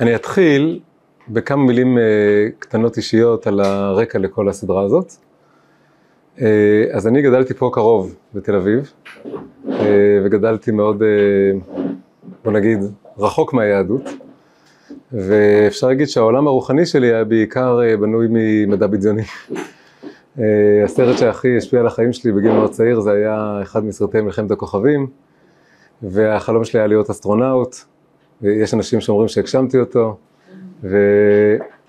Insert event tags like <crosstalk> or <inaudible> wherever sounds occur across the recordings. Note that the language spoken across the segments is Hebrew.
אני אתחיל בכמה מילים קטנות אישיות על הרקע לכל הסדרה הזאת. אז אני גדלתי פה קרוב, בתל אביב, וגדלתי מאוד, בוא נגיד, רחוק מהיהדות, ואפשר להגיד שהעולם הרוחני שלי היה בעיקר בנוי ממדע בדיוני. הסרט שהכי השפיע על החיים שלי בגיל מאוד צעיר זה היה אחד מסרטי מלחמת הכוכבים, והחלום שלי היה להיות אסטרונאוט, ויש אנשים שאומרים שהגשמתי אותו, ו...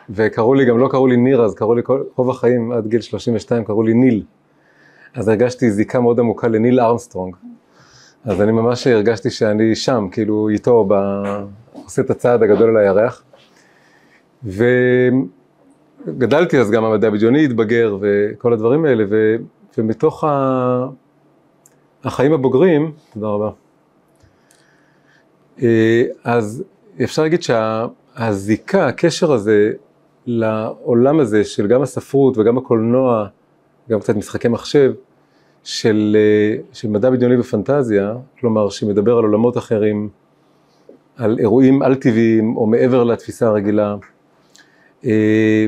וקראו לי, גם לא קראו לי ניר אז, קראו לי כל, רוב החיים עד גיל 32 קראו לי ניל. אז הרגשתי זיקה מאוד עמוקה לניל ארמסטרונג. אז אני ממש הרגשתי שאני שם, כאילו איתו, ב... עושה את הצעד הגדול על הירח. וגדלתי אז גם המדע הבדיוני התבגר וכל הדברים האלה, ו... ומתוך ה... החיים הבוגרים, תודה רבה. אה, אז אפשר להגיד שהזיקה, הקשר הזה לעולם הזה של גם הספרות וגם הקולנוע, גם קצת משחקי מחשב, של, אה, של מדע בדיוני ופנטזיה, כלומר שמדבר על עולמות אחרים, על אירועים על-טבעיים או מעבר לתפיסה הרגילה, אה,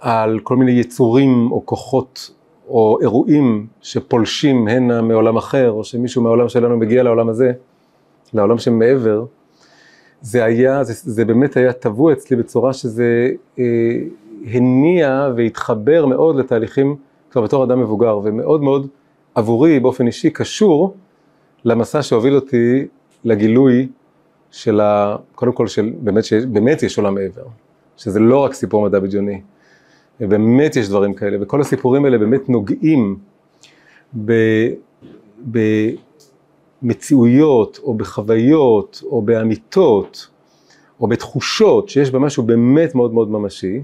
על כל מיני יצורים או כוחות או אירועים שפולשים הנה מעולם אחר, או שמישהו מהעולם שלנו מגיע לעולם הזה, לעולם שמעבר, זה היה, זה, זה באמת היה טבוע אצלי בצורה שזה אה, הניע והתחבר מאוד לתהליכים כבר בתור אדם מבוגר, ומאוד מאוד עבורי באופן אישי קשור למסע שהוביל אותי לגילוי של ה... קודם כל של באמת, שבאמת יש עולם מעבר, שזה לא רק סיפור מדע בדיוני, ובאמת יש דברים כאלה, וכל הסיפורים האלה באמת נוגעים ב... ב במציאויות או בחוויות או באמיתות או בתחושות שיש בה משהו באמת מאוד מאוד ממשי.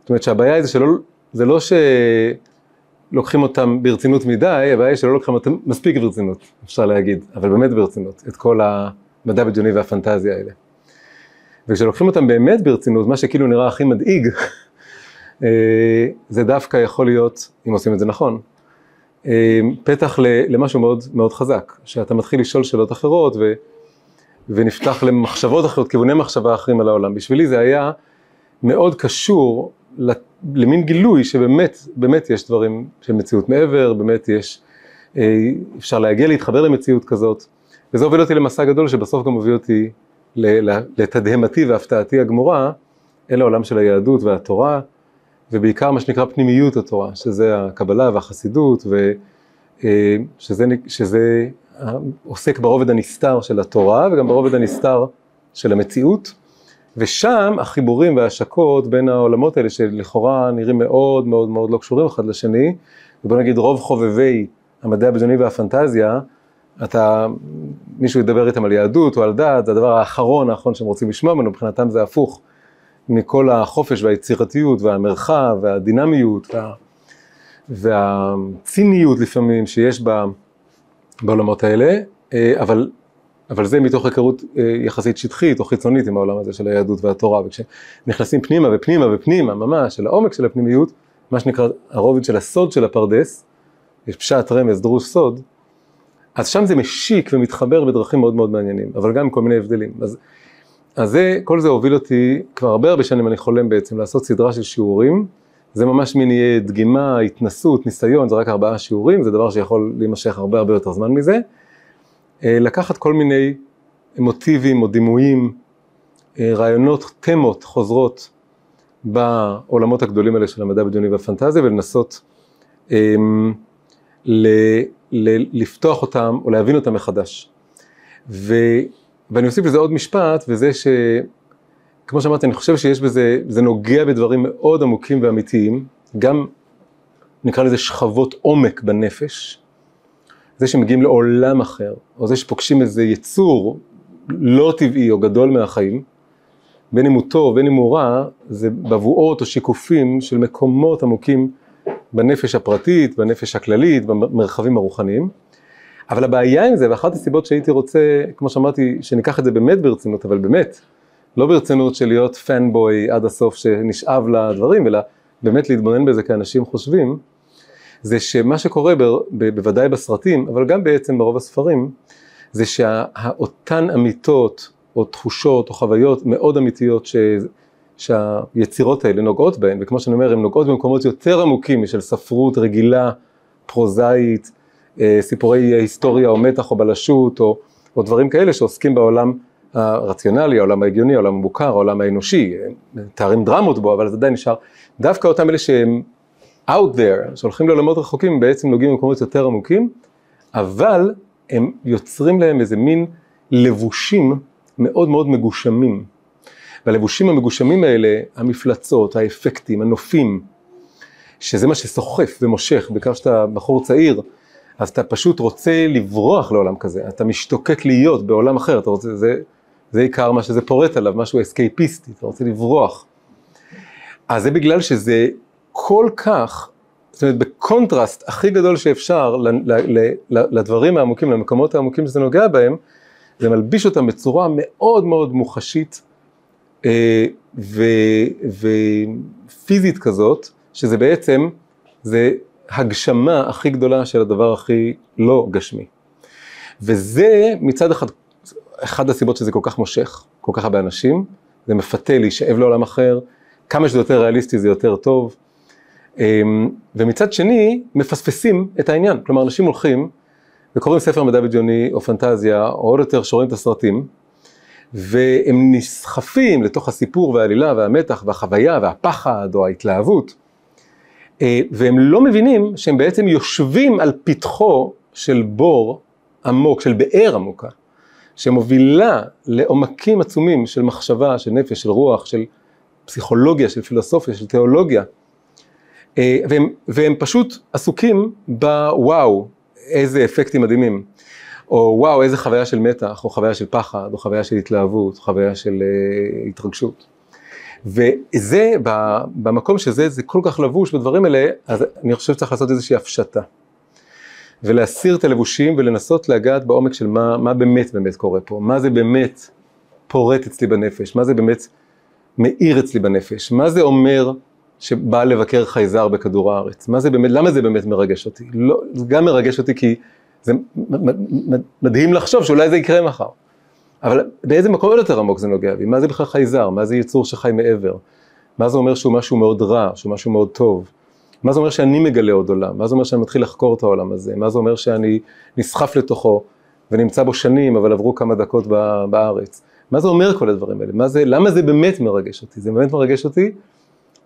זאת אומרת שהבעיה היא זה שלא, זה לא שלוקחים אותם ברצינות מדי, הבעיה היא שלא לוקחים אותם מספיק ברצינות, אפשר להגיד, אבל באמת ברצינות, את כל המדע בדיוני והפנטזיה האלה. וכשלוקחים אותם באמת ברצינות, מה שכאילו נראה הכי מדאיג, <laughs> אה, זה דווקא יכול להיות, אם עושים את זה נכון, פתח למשהו מאוד מאוד חזק, שאתה מתחיל לשאול שאלות אחרות ו, ונפתח למחשבות אחרות, כיווני מחשבה אחרים על העולם. בשבילי זה היה מאוד קשור למין גילוי שבאמת, באמת יש דברים של מציאות מעבר, באמת יש, אה, אפשר להגיע להתחבר למציאות כזאת, וזה הוביל אותי למסע גדול שבסוף גם הוביל אותי לתדהמתי והפתעתי הגמורה אל העולם של היהדות והתורה. ובעיקר מה שנקרא פנימיות התורה, שזה הקבלה והחסידות, ושזה אה, שזה עוסק ברובד הנסתר של התורה וגם ברובד הנסתר של המציאות, ושם החיבורים וההשקות בין העולמות האלה שלכאורה נראים מאוד מאוד מאוד לא קשורים אחד לשני, ובוא נגיד רוב חובבי המדע הבדיוני והפנטזיה, אתה, מישהו ידבר איתם על יהדות או על דת, זה הדבר האחרון האחרון שהם רוצים לשמוע ממנו, מבחינתם זה הפוך. מכל החופש והיצירתיות והמרחב והדינמיות וה, והציניות לפעמים שיש בה, בעולמות האלה, אה, אבל, אבל זה מתוך היכרות אה, יחסית שטחית או חיצונית עם העולם הזה של היהדות והתורה, וכשנכנסים פנימה ופנימה ופנימה ממש, של העומק של הפנימיות, מה שנקרא הרובד של הסוד של הפרדס, יש פשט, רמז, דרוש, סוד, אז שם זה משיק ומתחבר בדרכים מאוד מאוד מעניינים, אבל גם כל מיני הבדלים. אז אז זה, כל זה הוביל אותי, כבר הרבה הרבה שנים אני חולם בעצם לעשות סדרה של שיעורים, זה ממש מין יהיה דגימה, התנסות, ניסיון, זה רק ארבעה שיעורים, זה דבר שיכול להימשך הרבה הרבה יותר זמן מזה. אה, לקחת כל מיני מוטיבים או דימויים, אה, רעיונות, תמות חוזרות בעולמות הגדולים האלה של המדע בדיוני והפנטזיה ולנסות um, ל, ל, לפתוח אותם או להבין אותם מחדש. ו, ואני אוסיף לזה עוד משפט, וזה ש... כמו שאמרתי, אני חושב שיש בזה, זה נוגע בדברים מאוד עמוקים ואמיתיים, גם נקרא לזה שכבות עומק בנפש, זה שמגיעים לעולם אחר, או זה שפוגשים איזה יצור לא טבעי או גדול מהחיים, בין אם הוא טוב, בין אם הוא רע, זה בבואות או שיקופים של מקומות עמוקים בנפש הפרטית, בנפש הכללית, במרחבים הרוחניים. אבל הבעיה עם זה, ואחת הסיבות שהייתי רוצה, כמו שאמרתי, שניקח את זה באמת ברצינות, אבל באמת, לא ברצינות של להיות פנבוי עד הסוף שנשאב לדברים, אלא באמת להתבונן בזה כאנשים חושבים, זה שמה שקורה ב, ב, בוודאי בסרטים, אבל גם בעצם ברוב הספרים, זה שאותן אמיתות, או תחושות או חוויות מאוד אמיתיות ש, שהיצירות האלה נוגעות בהן, וכמו שאני אומר, הן נוגעות במקומות יותר עמוקים משל ספרות רגילה, פרוזאית, סיפורי היסטוריה או מתח או בלשות או, או דברים כאלה שעוסקים בעולם הרציונלי, העולם ההגיוני, העולם המוכר, העולם האנושי, מתארים דרמות בו, אבל זה עדיין נשאר. דווקא אותם אלה שהם out there, שהולכים לעולמות רחוקים, בעצם נוגעים במקומות יותר עמוקים, אבל הם יוצרים להם איזה מין לבושים מאוד מאוד מגושמים. והלבושים המגושמים האלה, המפלצות, האפקטים, הנופים, שזה מה שסוחף ומושך, בעיקר כשאתה בחור צעיר, אז אתה פשוט רוצה לברוח לעולם כזה, אתה משתוקק להיות בעולם אחר, אתה רוצה, זה, זה עיקר מה שזה פורט עליו, משהו אסקייפיסטי, אתה רוצה לברוח. אז זה בגלל שזה כל כך, זאת אומרת בקונטרסט הכי גדול שאפשר לדברים העמוקים, למקומות העמוקים שזה נוגע בהם, זה מלביש אותם בצורה מאוד מאוד מוחשית אה, ופיזית כזאת, שזה בעצם, זה הגשמה הכי גדולה של הדבר הכי לא גשמי. וזה מצד אחד, אחת הסיבות שזה כל כך מושך, כל כך הרבה אנשים, זה מפתה להישאב לעולם אחר, כמה שזה יותר ריאליסטי זה יותר טוב. אמ, ומצד שני, מפספסים את העניין. כלומר, אנשים הולכים וקוראים ספר מדע בדיוני או פנטזיה, או עוד יותר שרואים את הסרטים, והם נסחפים לתוך הסיפור והעלילה והמתח והחוויה והפחד או ההתלהבות, והם לא מבינים שהם בעצם יושבים על פתחו של בור עמוק, של באר עמוקה, שמובילה לעומקים עצומים של מחשבה, של נפש, של רוח, של פסיכולוגיה, של פילוסופיה, של תיאולוגיה, אה, והם, והם פשוט עסוקים בוואו, איזה אפקטים מדהימים, או וואו, איזה חוויה של מתח, או חוויה של פחד, או חוויה של התלהבות, או חוויה של uh, התרגשות. וזה, במקום שזה, זה כל כך לבוש בדברים האלה, אז אני חושב שצריך לעשות איזושהי הפשטה. ולהסיר את הלבושים ולנסות לגעת בעומק של מה, מה באמת באמת קורה פה, מה זה באמת פורט אצלי בנפש, מה זה באמת מאיר אצלי בנפש, מה זה אומר שבא לבקר חייזר בכדור הארץ, מה זה באמת, למה זה באמת מרגש אותי? לא, זה גם מרגש אותי כי זה מדהים לחשוב שאולי זה יקרה מחר. אבל באיזה מקום עוד יותר עמוק זה נוגע בי? מה זה בכלל חייזר? מה זה יצור שחי מעבר? מה זה אומר שהוא משהו מאוד רע, שהוא משהו מאוד טוב? מה זה אומר שאני מגלה עוד עולם? מה זה אומר שאני מתחיל לחקור את העולם הזה? מה זה אומר שאני נסחף לתוכו ונמצא בו שנים, אבל עברו כמה דקות בארץ? מה זה אומר כל הדברים האלה? זה, למה זה באמת מרגש אותי? זה באמת מרגש אותי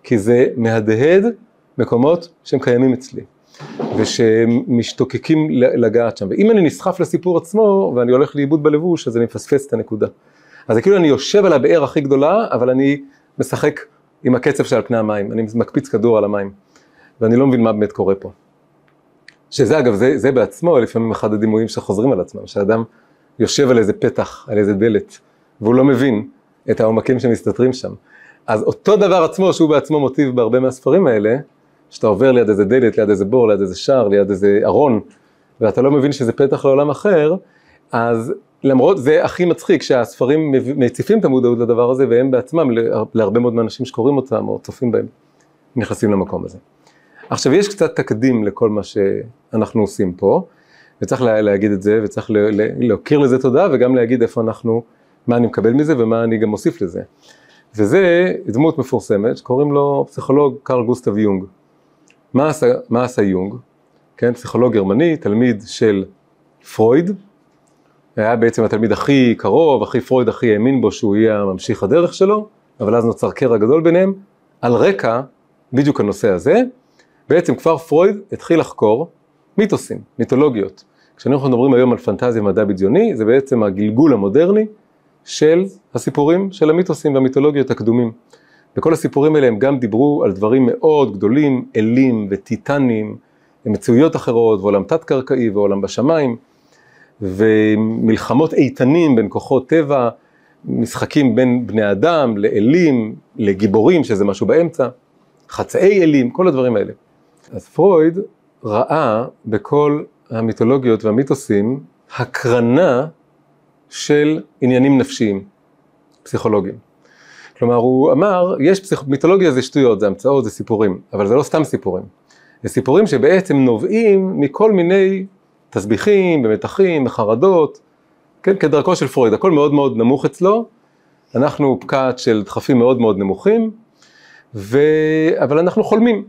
כי זה מהדהד מקומות שהם קיימים אצלי. ושמשתוקקים לגעת שם. ואם אני נסחף לסיפור עצמו ואני הולך לאיבוד בלבוש, אז אני מפספס את הנקודה. אז זה כאילו אני יושב על הבאר הכי גדולה, אבל אני משחק עם הקצב שעל פני המים, אני מקפיץ כדור על המים, ואני לא מבין מה באמת קורה פה. שזה אגב, זה, זה בעצמו לפעמים אחד הדימויים שחוזרים על עצמם, שאדם יושב על איזה פתח, על איזה דלת, והוא לא מבין את העומקים שמסתתרים שם. אז אותו דבר עצמו, שהוא בעצמו מוטיב בהרבה מהספרים האלה, שאתה עובר ליד איזה דלת, ליד איזה בור, ליד איזה שער, ליד איזה ארון, ואתה לא מבין שזה פתח לעולם אחר, אז למרות זה הכי מצחיק שהספרים מציפים את המודעות לדבר הזה, והם בעצמם, להרבה מאוד מהאנשים שקוראים אותם או צופים בהם, נכנסים למקום הזה. עכשיו יש קצת תקדים לכל מה שאנחנו עושים פה, וצריך לה, להגיד את זה, וצריך להכיר לזה תודה, וגם להגיד איפה אנחנו, מה אני מקבל מזה ומה אני גם מוסיף לזה. וזה דמות מפורסמת שקוראים לו פסיכולוג קרל גוסטב יונג. מה עשה, מה עשה יונג? כן, פסיכולוג גרמני, תלמיד של פרויד, היה בעצם התלמיד הכי קרוב, הכי פרויד הכי האמין בו שהוא יהיה הממשיך הדרך שלו, אבל אז נוצר קרע גדול ביניהם, על רקע בדיוק הנושא הזה, בעצם כבר פרויד התחיל לחקור מיתוסים, מיתולוגיות. כשאנחנו מדברים היום על פנטזיה ומדע בדיוני, זה בעצם הגלגול המודרני של הסיפורים של המיתוסים והמיתולוגיות הקדומים. וכל הסיפורים האלה הם גם דיברו על דברים מאוד גדולים, אלים וטיטנים, מציאויות אחרות, ועולם תת-קרקעי ועולם בשמיים, ומלחמות איתנים בין כוחות טבע, משחקים בין בני אדם לאלים, לגיבורים, שזה משהו באמצע, חצאי אלים, כל הדברים האלה. אז פרויד ראה בכל המיתולוגיות והמיתוסים הקרנה של עניינים נפשיים, פסיכולוגיים. כלומר, הוא אמר, יש פסיכ... מיתולוגיה זה שטויות, זה המצאות, זה סיפורים, אבל זה לא סתם סיפורים. זה סיפורים שבעצם נובעים מכל מיני תסביכים ומתחים וחרדות כן, כדרכו של פרויד, הכל מאוד מאוד נמוך אצלו, אנחנו פקעת של דחפים מאוד מאוד נמוכים, ו... אבל אנחנו חולמים,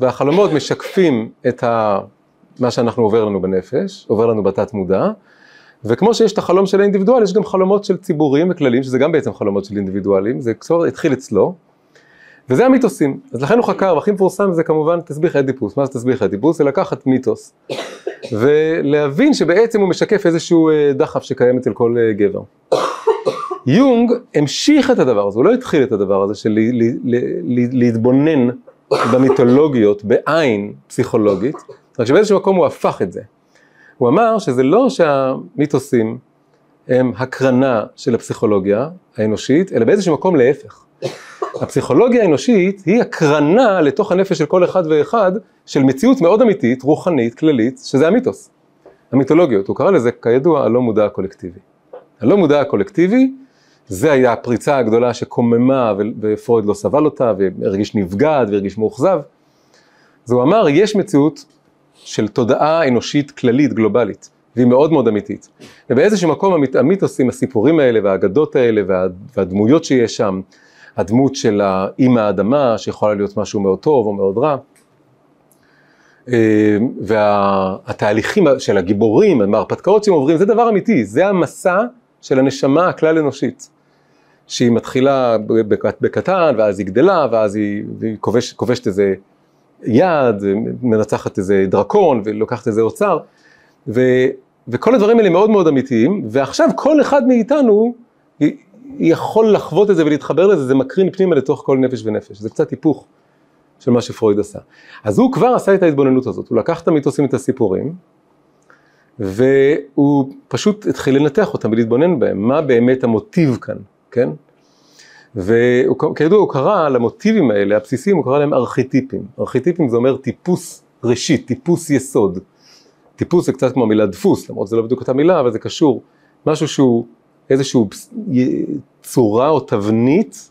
והחלומות משקפים את ה... מה שאנחנו עובר לנו בנפש, עובר לנו בתת מודע, וכמו שיש את החלום של האינדיבידואל, יש גם חלומות של ציבורים וכללים, שזה גם בעצם חלומות של אינדיבידואלים, זה כבר התחיל אצלו, וזה המיתוסים. אז לכן הוא חקר, והכי מפורסם זה כמובן תסביך אדיפוס. מה זה תסביך אדיפוס? זה לקחת מיתוס, <coughs> ולהבין שבעצם הוא משקף איזשהו אה, דחף שקיים אצל כל אה, גבר. <coughs> יונג המשיך את הדבר הזה, הוא לא התחיל את הדבר הזה של להתבונן במיתולוגיות בעין פסיכולוגית, רק שבאיזשהו מקום הוא הפך את זה. הוא אמר שזה לא שהמיתוסים הם הקרנה של הפסיכולוגיה האנושית, אלא באיזשהו מקום להפך. הפסיכולוגיה האנושית היא הקרנה לתוך הנפש של כל אחד ואחד של מציאות מאוד אמיתית, רוחנית, כללית, שזה המיתוס. המיתולוגיות, הוא קרא לזה כידוע הלא מודע הקולקטיבי. הלא מודע הקולקטיבי, זה היה הפריצה הגדולה שקוממה ופרויד לא סבל אותה והרגיש נבגד והרגיש מאוכזב. אז הוא אמר, יש מציאות של תודעה אנושית כללית, גלובלית, והיא מאוד מאוד אמיתית. ובאיזשהו מקום המיתוסים, הסיפורים האלה והאגדות האלה וה, והדמויות שיש שם, הדמות של האימא האדמה, שיכולה להיות משהו מאוד טוב או מאוד רע, אה, והתהליכים של הגיבורים, ההרפתקאות שהם עוברים, זה דבר אמיתי, זה המסע של הנשמה הכלל אנושית. שהיא מתחילה בקטן, ואז היא גדלה, ואז היא, היא כובש, כובשת איזה יד, מנצחת איזה דרקון, ולוקחת איזה אוצר, ו, וכל הדברים האלה מאוד מאוד אמיתיים, ועכשיו כל אחד מאיתנו יכול לחוות את זה ולהתחבר לזה, זה מקרין פנימה לתוך כל נפש ונפש, זה קצת היפוך של מה שפרויד עשה. אז הוא כבר עשה את ההתבוננות הזאת, הוא לקח את המיתוסים, את הסיפורים, והוא פשוט התחיל לנתח אותם ולהתבונן בהם, מה באמת המוטיב כאן, כן? וכידוע הוא קרא למוטיבים האלה, הבסיסיים, הוא קרא להם ארכיטיפים. ארכיטיפים זה אומר טיפוס ראשית, טיפוס יסוד. טיפוס זה קצת כמו המילה דפוס, למרות שזה לא בדיוק אותה מילה, אבל זה קשור. משהו שהוא איזושהי צורה או תבנית,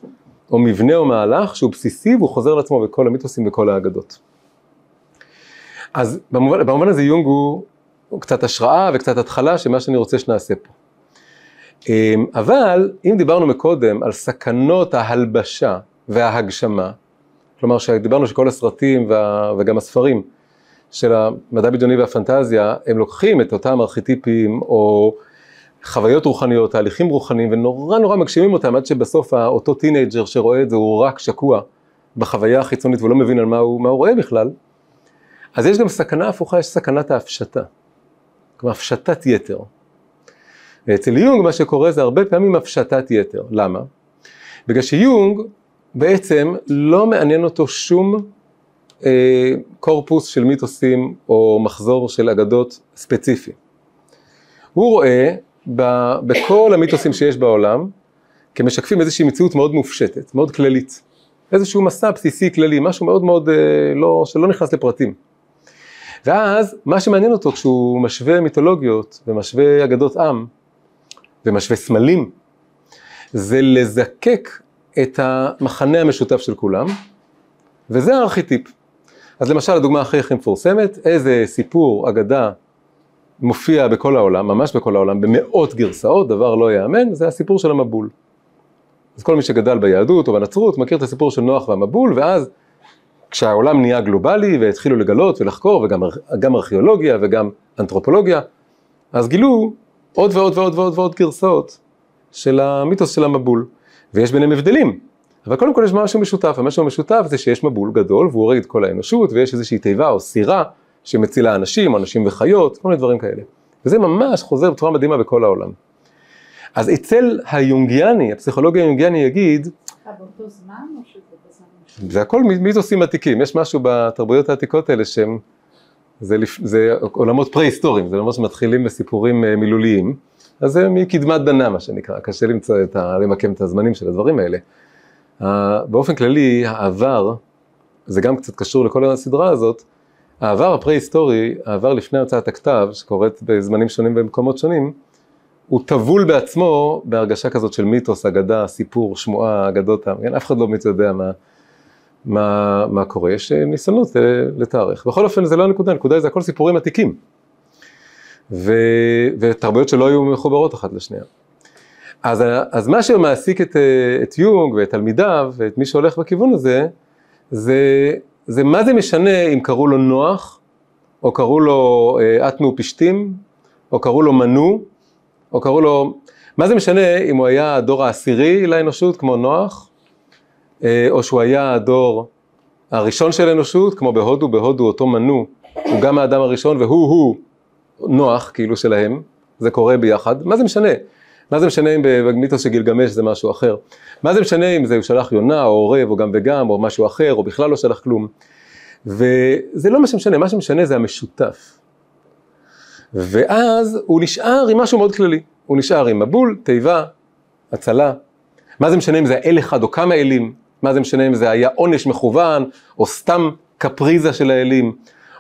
או מבנה או מהלך שהוא בסיסי והוא חוזר לעצמו בכל המיתוסים וכל האגדות. אז במובן, במובן הזה יונג הוא קצת השראה וקצת התחלה של מה שאני רוצה שנעשה פה. אמ, אבל אם דיברנו מקודם על סכנות ההלבשה וההגשמה, כלומר שדיברנו שכל הסרטים וה, וגם הספרים של המדע בדיוני והפנטזיה, הם לוקחים את אותם ארכיטיפים או חוויות רוחניות, תהליכים רוחניים, ונורא נורא מגשימים אותם עד שבסוף אותו טינאייג'ר שרואה את זה הוא רק שקוע בחוויה החיצונית ולא מבין על מה הוא, מה הוא רואה בכלל, אז יש גם סכנה הפוכה, יש סכנת ההפשטה, כלומר הפשטת יתר. ואצל יונג מה שקורה זה הרבה פעמים הפשטת יתר. למה? בגלל שיונג בעצם לא מעניין אותו שום אה, קורפוס של מיתוסים או מחזור של אגדות ספציפי. הוא רואה ב, בכל המיתוסים שיש בעולם כמשקפים איזושהי מציאות מאוד מופשטת, מאוד כללית. איזשהו מסע בסיסי כללי, משהו מאוד מאוד, אה, לא, שלא נכנס לפרטים. ואז מה שמעניין אותו כשהוא משווה מיתולוגיות ומשווה אגדות עם, ומשווה סמלים, זה לזקק את המחנה המשותף של כולם, וזה הארכיטיפ. אז למשל, הדוגמה הכי הכי מפורסמת, איזה סיפור, אגדה, מופיע בכל העולם, ממש בכל העולם, במאות גרסאות, דבר לא ייאמן, זה הסיפור של המבול. אז כל מי שגדל ביהדות או בנצרות מכיר את הסיפור של נוח והמבול, ואז כשהעולם נהיה גלובלי והתחילו לגלות ולחקור, וגם ארכיאולוגיה וגם אנתרופולוגיה, אז גילו עוד ועוד ועוד ועוד ועוד גרסאות של המיתוס של המבול, ויש ביניהם הבדלים. אבל קודם כל יש משהו משותף, המשהו המשותף זה שיש מבול גדול והוא הורג את כל האנושות ויש איזושהי תיבה או סירה שמצילה אנשים, אנשים וחיות, כל מיני דברים כאלה. וזה ממש חוזר בצורה מדהימה בכל העולם. אז אצל היונגיאני, הפסיכולוג היונגיאני יגיד... באותו זמן או שזה בזמן? זה הכל מיתוסים עתיקים, יש משהו בתרבויות העתיקות האלה שהם זה, זה עולמות פרה-היסטוריים, זה עולמות שמתחילים בסיפורים אה, מילוליים, אז זה מקדמת דנה מה שנקרא, קשה למצוא את ה... למקם את הזמנים של הדברים האלה. באופן כללי, העבר, זה גם קצת קשור לכל הסדרה הזאת, העבר הפרה-היסטורי, העבר לפני הוצאת הכתב, שקורית בזמנים שונים במקומות שונים, הוא טבול בעצמו בהרגשה כזאת של מיתוס, אגדה, סיפור, שמועה, אגדות? אף אחד לא באמת יודע מה, מה, מה קורה, יש אה, ניסיונות אה, לתארך. בכל אופן זה לא הנקודה, הנקודה זה הכל סיפורים עתיקים. ו, ותרבויות שלא היו מחוברות אחת לשנייה. אז, אז מה שמעסיק את, את יונג ואת תלמידיו ואת מי שהולך בכיוון הזה, זה, זה מה זה משנה אם קראו לו נוח, או קראו לו אה, אטנו פשתים, או קראו לו מנו, או קראו לו, מה זה משנה אם הוא היה הדור העשירי לאנושות כמו נוח, אה, או שהוא היה הדור הראשון של האנושות, כמו בהודו, בהודו אותו מנו, הוא גם האדם הראשון והוא-הוא נוח, כאילו שלהם, זה קורה ביחד, מה זה משנה? מה זה משנה אם במיתוס של גילגמש זה משהו אחר? מה זה משנה אם זה הוא שלח יונה או עורב או גם וגם או משהו אחר או בכלל לא שלח כלום? וזה לא מה שמשנה, מה שמשנה זה המשותף. ואז הוא נשאר עם משהו מאוד כללי, הוא נשאר עם מבול, תיבה, הצלה. מה זה משנה אם זה אל אחד או כמה אלים? מה זה משנה אם זה היה עונש מכוון או סתם קפריזה של האלים?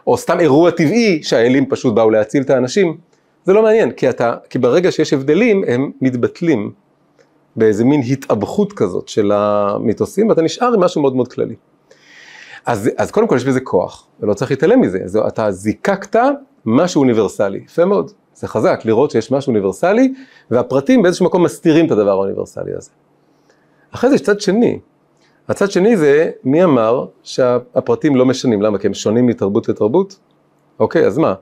או סתם אירוע טבעי שהאלים פשוט באו להציל את האנשים? זה לא מעניין, כי, אתה, כי ברגע שיש הבדלים הם מתבטלים באיזה מין התאבכות כזאת של המיתוסים ואתה נשאר עם משהו מאוד מאוד כללי. אז, אז קודם כל יש בזה כוח, ולא צריך להתעלם מזה, זה, אתה זיקקת משהו אוניברסלי, יפה מאוד, זה חזק לראות שיש משהו אוניברסלי והפרטים באיזשהו מקום מסתירים את הדבר האוניברסלי הזה. אחרי זה יש צד שני, הצד שני זה מי אמר שהפרטים לא משנים, למה? כי הם שונים מתרבות לתרבות? אוקיי, אז מה?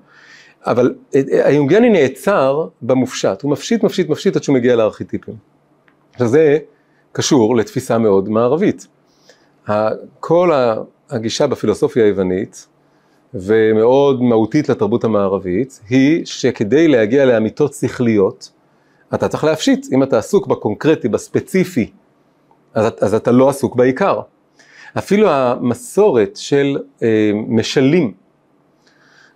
אבל אה, אה, היונגיאני נעצר במופשט, הוא מפשיט, מפשיט, מפשיט עד שהוא מגיע לארכיטיפים. עכשיו זה קשור לתפיסה מאוד מערבית. כל הגישה בפילוסופיה היוונית, ומאוד מהותית לתרבות המערבית, היא שכדי להגיע לאמיתות שכליות, אתה צריך להפשיט, אם אתה עסוק בקונקרטי, בספציפי, אז, אז אתה לא עסוק בעיקר. אפילו המסורת של אה, משלים,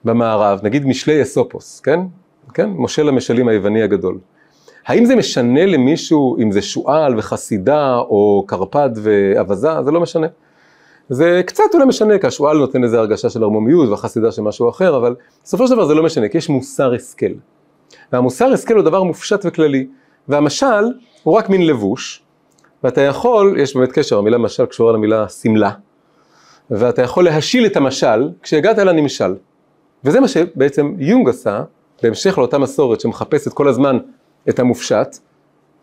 במערב, נגיד משלי אסופוס, כן? כן? מושל המשלים היווני הגדול. האם זה משנה למישהו אם זה שועל וחסידה או קרפד ואווזה? זה לא משנה. זה קצת אולי משנה, כי השועל נותן איזו הרגשה של ערמומיות והחסידה של משהו אחר, אבל בסופו של דבר זה לא משנה, כי יש מוסר השכל. והמוסר השכל הוא דבר מופשט וכללי, והמשל הוא רק מין לבוש, ואתה יכול, יש באמת קשר, המילה משל קשורה למילה שמלה, ואתה יכול להשיל את המשל כשהגעת לנמשל. וזה מה שבעצם יונג עשה, בהמשך לאותה מסורת שמחפשת כל הזמן את המופשט,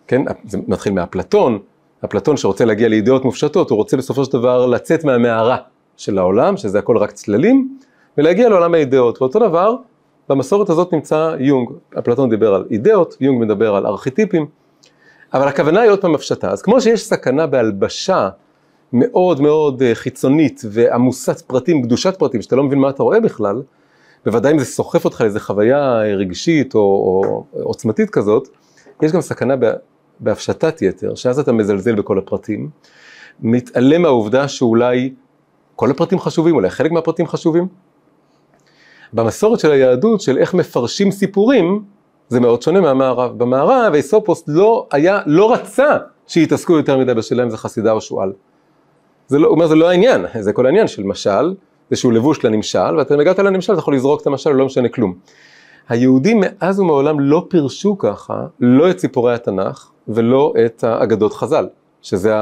כן, זה מתחיל מאפלטון, אפלטון שרוצה להגיע לידיעות מופשטות, הוא רוצה בסופו של דבר לצאת מהמערה של העולם, שזה הכל רק צללים, ולהגיע לעולם הידיעות, ואותו דבר, במסורת הזאת נמצא יונג, אפלטון דיבר על אידאות, יונג מדבר על ארכיטיפים, אבל הכוונה היא עוד פעם הפשטה, אז כמו שיש סכנה בהלבשה מאוד מאוד אה, חיצונית ועמוסת פרטים, קדושת פרטים, שאתה לא מבין מה אתה רואה בכלל, בוודאי אם זה סוחף אותך לאיזה חוויה רגשית או, או עוצמתית כזאת, יש גם סכנה בהפשטת יתר, שאז אתה מזלזל בכל הפרטים, מתעלם מהעובדה שאולי כל הפרטים חשובים, אולי חלק מהפרטים חשובים. במסורת של היהדות, של איך מפרשים סיפורים, זה מאוד שונה מהמערב. במערב, איסופוס לא היה, לא רצה שיתעסקו יותר מדי בשאלה אם זה חסידה או שועל. זה לא, הוא אומר, זה לא העניין, זה כל העניין של משל, זה שהוא לבוש לנמשל, ואתה הגעת לנמשל, אתה יכול לזרוק את המשל, לא משנה כלום. היהודים מאז ומעולם לא פירשו ככה, לא את סיפורי התנ"ך ולא את האגדות חז"ל, שזה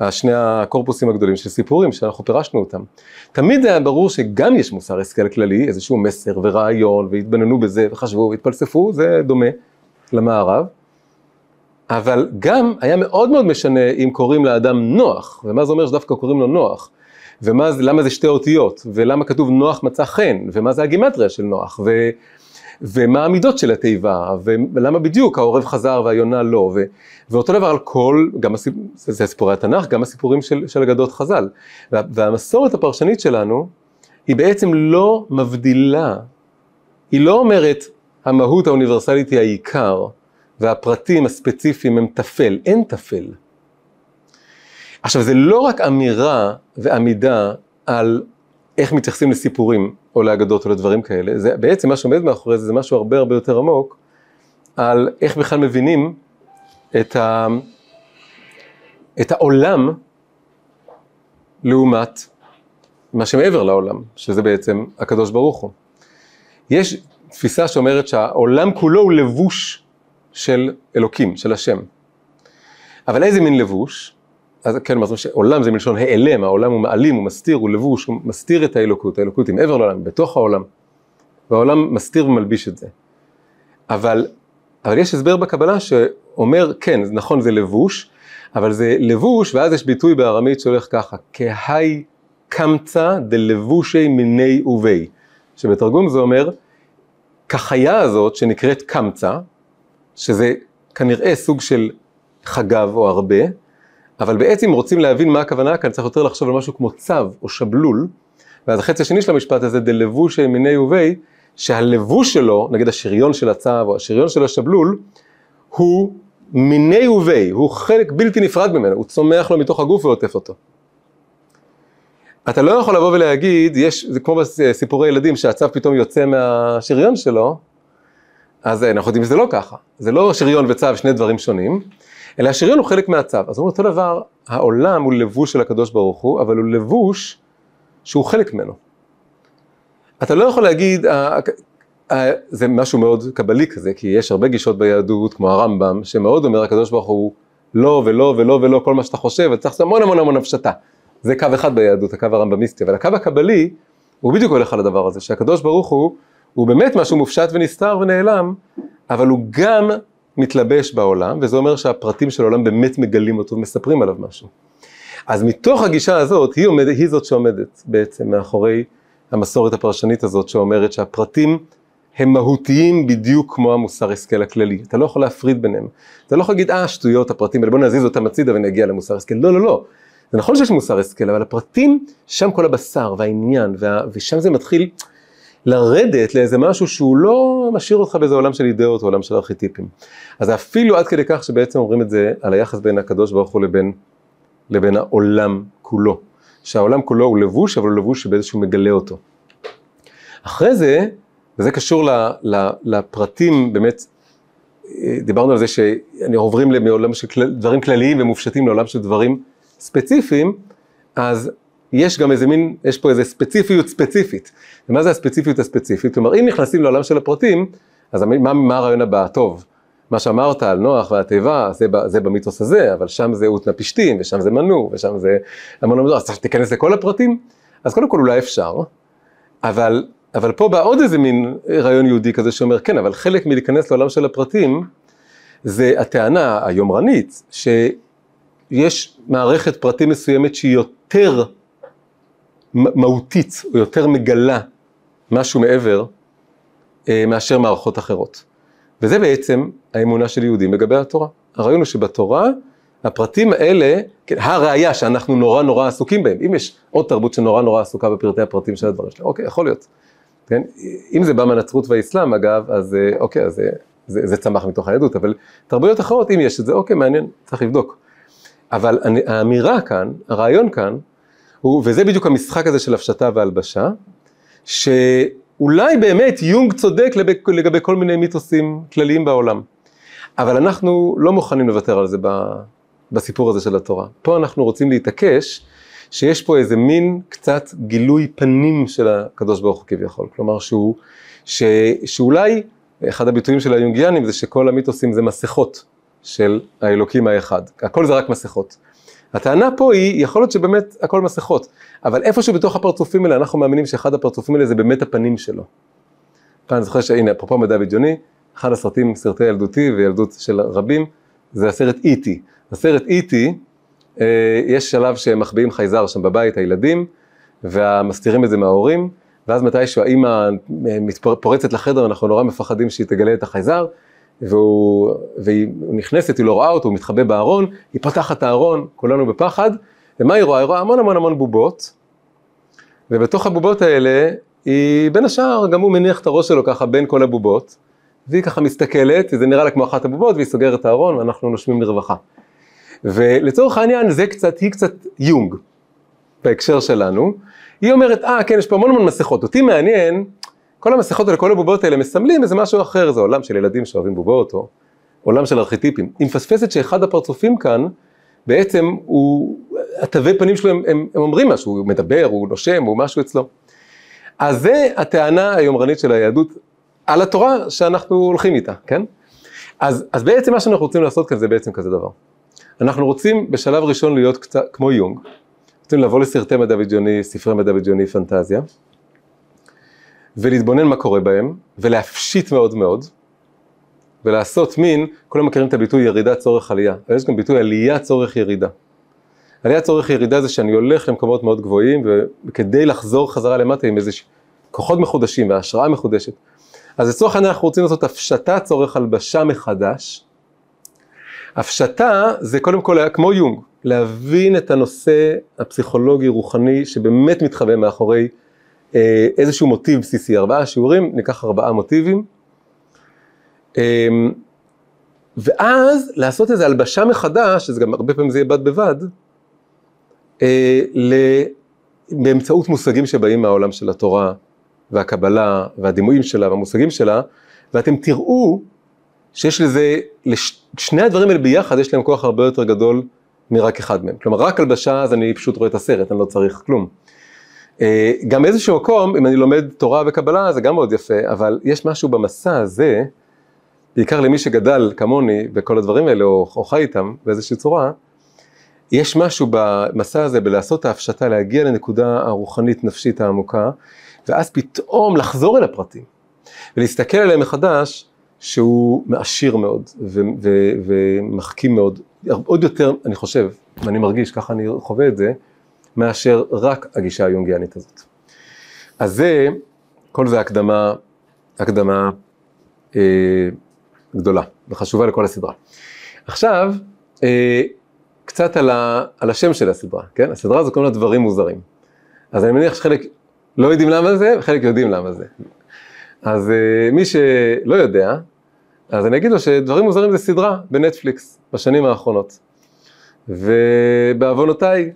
השני הקורפוסים הגדולים של סיפורים שאנחנו פירשנו אותם. תמיד היה ברור שגם יש מוסר השכל כללי, איזשהו מסר ורעיון, והתבננו בזה וחשבו והתפלספו, זה דומה למערב. אבל גם היה מאוד מאוד משנה אם קוראים לאדם נוח, ומה זה אומר שדווקא קוראים לו נוח. ולמה זה שתי אותיות, ולמה כתוב נוח מצא חן, ומה זה הגימטריה של נוח, ו, ומה המידות של התיבה, ולמה בדיוק העורב חזר והיונה לא, ו, ואותו דבר על כל, גם הסיפ, זה, סיפורי התנ"ך, גם הסיפורים של, של אגדות חז"ל. וה, והמסורת הפרשנית שלנו, היא בעצם לא מבדילה, היא לא אומרת המהות האוניברסלית היא העיקר, והפרטים הספציפיים הם טפל, אין טפל. עכשיו זה לא רק אמירה ועמידה על איך מתייחסים לסיפורים או לאגדות או לדברים כאלה, זה בעצם מה שעומד מאחורי זה, זה משהו הרבה הרבה יותר עמוק, על איך בכלל מבינים את, ה, את העולם לעומת מה שמעבר לעולם, שזה בעצם הקדוש ברוך הוא. יש תפיסה שאומרת שהעולם כולו הוא לבוש של אלוקים, של השם. אבל איזה מין לבוש? אז כן, מה זאת אומרת שעולם זה מלשון העלם, העולם הוא מעלים, הוא מסתיר, הוא לבוש, הוא מסתיר את האלוקות, האלוקות היא מעבר לעולם, בתוך העולם, והעולם מסתיר ומלביש את זה. אבל, אבל יש הסבר בקבלה שאומר, כן, נכון, זה לבוש, אבל זה לבוש, ואז יש ביטוי בארמית שהולך ככה, כהי קמצא דלבושי מיני ובי, שבתרגום זה אומר, כחיה הזאת שנקראת קמצא, שזה כנראה סוג של חגב או הרבה, אבל בעצם רוצים להבין מה הכוונה כאן, צריך יותר לחשוב על משהו כמו צו או שבלול, ואז החצי השני של המשפט הזה, דלבושי מיני ובי, שהלבוש שלו, נגיד השריון של הצו או השריון של השבלול, הוא מיני ובי, הוא חלק בלתי נפרד ממנו, הוא צומח לו מתוך הגוף ועוטף אותו. אתה לא יכול לבוא ולהגיד, יש, זה כמו בסיפורי ילדים, שהצו פתאום יוצא מהשריון שלו, אז אנחנו יודעים שזה לא ככה, זה לא שריון וצו שני דברים שונים, אלא השריון הוא חלק מהצו. אז אומרים אותו דבר, העולם הוא לבוש של הקדוש ברוך הוא, אבל הוא לבוש שהוא חלק ממנו. אתה לא יכול להגיד, זה משהו מאוד קבלי כזה, כי יש הרבה גישות ביהדות, כמו הרמב"ם, שמאוד אומר הקדוש ברוך הוא לא ולא ולא ולא כל מה שאתה חושב, וצריך לעשות המון המון המון הפשטה. זה קו אחד ביהדות, הקו הרמב"מיסטי, אבל הקו הקבלי, הוא בדיוק הולך על הדבר הזה, שהקדוש ברוך הוא, הוא באמת משהו מופשט ונסתר ונעלם, אבל הוא גם מתלבש בעולם, וזה אומר שהפרטים של העולם באמת מגלים אותו ומספרים עליו משהו. אז מתוך הגישה הזאת, היא, עומד, היא זאת שעומדת בעצם מאחורי המסורת הפרשנית הזאת, שאומרת שהפרטים הם מהותיים בדיוק כמו המוסר השכל הכללי. אתה לא יכול להפריד ביניהם. אתה לא יכול להגיד, אה, שטויות, הפרטים האלה, בוא נזיז אותם הצידה ונגיע למוסר השכל. לא, לא, לא. זה נכון שיש מוסר השכל, אבל הפרטים, שם כל הבשר והעניין, וה, ושם זה מתחיל לרדת לאיזה משהו שהוא לא משאיר אותך באיזה עולם של אידאות או עולם של ארכיטיפים. אז אפילו עד כדי כך שבעצם אומרים את זה על היחס בין הקדוש ברוך הוא לבין, לבין העולם כולו. שהעולם כולו הוא לבוש, אבל הוא לבוש שבאיזשהו מגלה אותו. אחרי זה, וזה קשור לפרטים, באמת, דיברנו על זה שאני עוברים מעולם של דברים כלליים ומופשטים לעולם של דברים ספציפיים, אז יש גם איזה מין, יש פה איזה ספציפיות ספציפית. ומה זה הספציפיות הספציפית? כלומר, אם נכנסים לעולם של הפרטים, אז מה, מה הרעיון הבא? טוב, מה שאמרת על נוח והתיבה, זה, זה במיתוס הזה, אבל שם זה אותנה פשתים, ושם זה מנו, ושם זה המון המון, אז תיכנס לכל הפרטים? אז קודם כל אולי אפשר, אבל, אבל פה בא עוד איזה מין רעיון יהודי כזה שאומר, כן, אבל חלק מלהיכנס לעולם של הפרטים, זה הטענה היומרנית, שיש מערכת פרטים מסוימת שהיא יותר מהותית, או יותר מגלה משהו מעבר, אה, מאשר מערכות אחרות. וזה בעצם האמונה של יהודים לגבי התורה. הרעיון הוא שבתורה, הפרטים האלה, כן, הראיה שאנחנו נורא נורא עסוקים בהם, אם יש עוד תרבות שנורא נורא עסוקה בפרטי הפרטים של הדברים שלהם, אוקיי, יכול להיות. כן? אם זה בא מהנצרות והאסלאם אגב, אז אה, אוקיי, אז זה, אה, זה, זה צמח מתוך היהדות, אבל תרבויות אחרות, אם יש את זה, אוקיי, מעניין, צריך לבדוק. אבל האמירה כאן, הרעיון כאן, הוא, וזה בדיוק המשחק הזה של הפשטה והלבשה, שאולי באמת יונג צודק לגבי, לגבי כל מיני מיתוסים כלליים בעולם. אבל אנחנו לא מוכנים לוותר על זה בסיפור הזה של התורה. פה אנחנו רוצים להתעקש שיש פה איזה מין קצת גילוי פנים של הקדוש ברוך הוא כביכול. כלומר שהוא, ש, שאולי אחד הביטויים של היונגיאנים זה שכל המיתוסים זה מסכות של האלוקים האחד. הכל זה רק מסכות. הטענה פה היא, יכול להיות שבאמת הכל מסכות, אבל איפשהו בתוך הפרצופים האלה אנחנו מאמינים שאחד הפרצופים האלה זה באמת הפנים שלו. פעם אני זוכר שהנה, אפרופו מדע בדיוני, אחד הסרטים, סרטי ילדותי וילדות של רבים, זה הסרט איטי. הסרט איטי, אה, יש שלב שהם מחביאים חייזר שם בבית, הילדים, ומסתירים את זה מההורים, ואז מתישהו האימא פורצת לחדר, אנחנו נורא מפחדים שהיא תגלה את החייזר, והוא, והיא נכנסת, היא לא רואה אותו, הוא מתחבא בארון, היא פותחת את הארון, כולנו בפחד, ומה היא רואה? היא רואה המון המון המון בובות, ובתוך הבובות האלה, היא בין השאר, גם הוא מניח את הראש שלו ככה בין כל הבובות, והיא ככה מסתכלת, זה נראה לה כמו אחת הבובות, והיא סוגרת את הארון, ואנחנו נושמים לרווחה. ולצורך העניין, זה קצת, היא קצת יונג, בהקשר שלנו. היא אומרת, אה, כן, יש פה המון המון מסכות, אותי מעניין, כל המסכות האלה, כל הבובות האלה מסמלים איזה משהו אחר, זה עולם של ילדים שאוהבים בובות, או עולם של ארכיטיפים. היא מפספסת שאחד הפרצופים כאן, בעצם הוא, התווי פנים שלו הם, הם, הם אומרים משהו, הוא מדבר, הוא נושם, הוא משהו אצלו. אז זה הטענה היומרנית של היהדות על התורה שאנחנו הולכים איתה, כן? אז, אז בעצם מה שאנחנו רוצים לעשות כאן זה בעצם כזה דבר. אנחנו רוצים בשלב ראשון להיות קצת כמו יונג, רוצים לבוא לסרטי מדע בדיוני, ספרי מדע בדיוני, פנטזיה, ולהתבונן מה קורה בהם, ולהפשיט מאוד מאוד, ולעשות מין, כולם מכירים את הביטוי ירידה צורך עלייה, אבל יש גם ביטוי עלייה צורך ירידה. עלייה צורך ירידה זה שאני הולך למקומות מאוד גבוהים, וכדי לחזור חזרה למטה עם איזה כוחות מחודשים והשראה מחודשת. אז לצורך העניין אנחנו רוצים לעשות הפשטה צורך הלבשה מחדש. הפשטה זה קודם כל כמו יונג, להבין את הנושא הפסיכולוגי רוחני שבאמת מתחבא מאחורי איזשהו מוטיב בסיסי. ארבעה שיעורים, ניקח ארבעה מוטיבים. אה, ואז לעשות איזו הלבשה מחדש, שזה גם הרבה פעמים זה יהיה בד בבד, אה, באמצעות מושגים שבאים מהעולם של התורה והקבלה והדימויים שלה והמושגים שלה, ואתם תראו שיש לזה, לשני הדברים האלה ביחד יש להם כוח הרבה יותר גדול מרק אחד מהם. כלומר, רק הלבשה אז אני פשוט רואה את הסרט, אני לא צריך כלום. אה, גם באיזשהו מקום, אם אני לומד תורה וקבלה, זה גם מאוד יפה, אבל יש משהו במסע הזה, בעיקר למי שגדל כמוני בכל הדברים האלה, או, או חי איתם באיזושהי צורה, יש משהו במסע הזה בלעשות ההפשטה, להגיע לנקודה הרוחנית נפשית העמוקה, ואז פתאום לחזור אל הפרטים, ולהסתכל עליהם מחדש, שהוא מעשיר מאוד ו- ו- ומחכים מאוד, עוד יותר, אני חושב, ואני מרגיש, ככה אני חווה את זה, מאשר רק הגישה היונגיאנית הזאת. אז זה, כל זה הקדמה, הקדמה אה, גדולה וחשובה לכל הסדרה. עכשיו, אה, קצת על, ה, על השם של הסדרה, כן? הסדרה הזו קוראים לה דברים מוזרים. אז אני מניח שחלק לא יודעים למה זה, וחלק יודעים למה זה. אז אה, מי שלא יודע, אז אני אגיד לו שדברים מוזרים זה סדרה בנטפליקס בשנים האחרונות. ובעוונותיי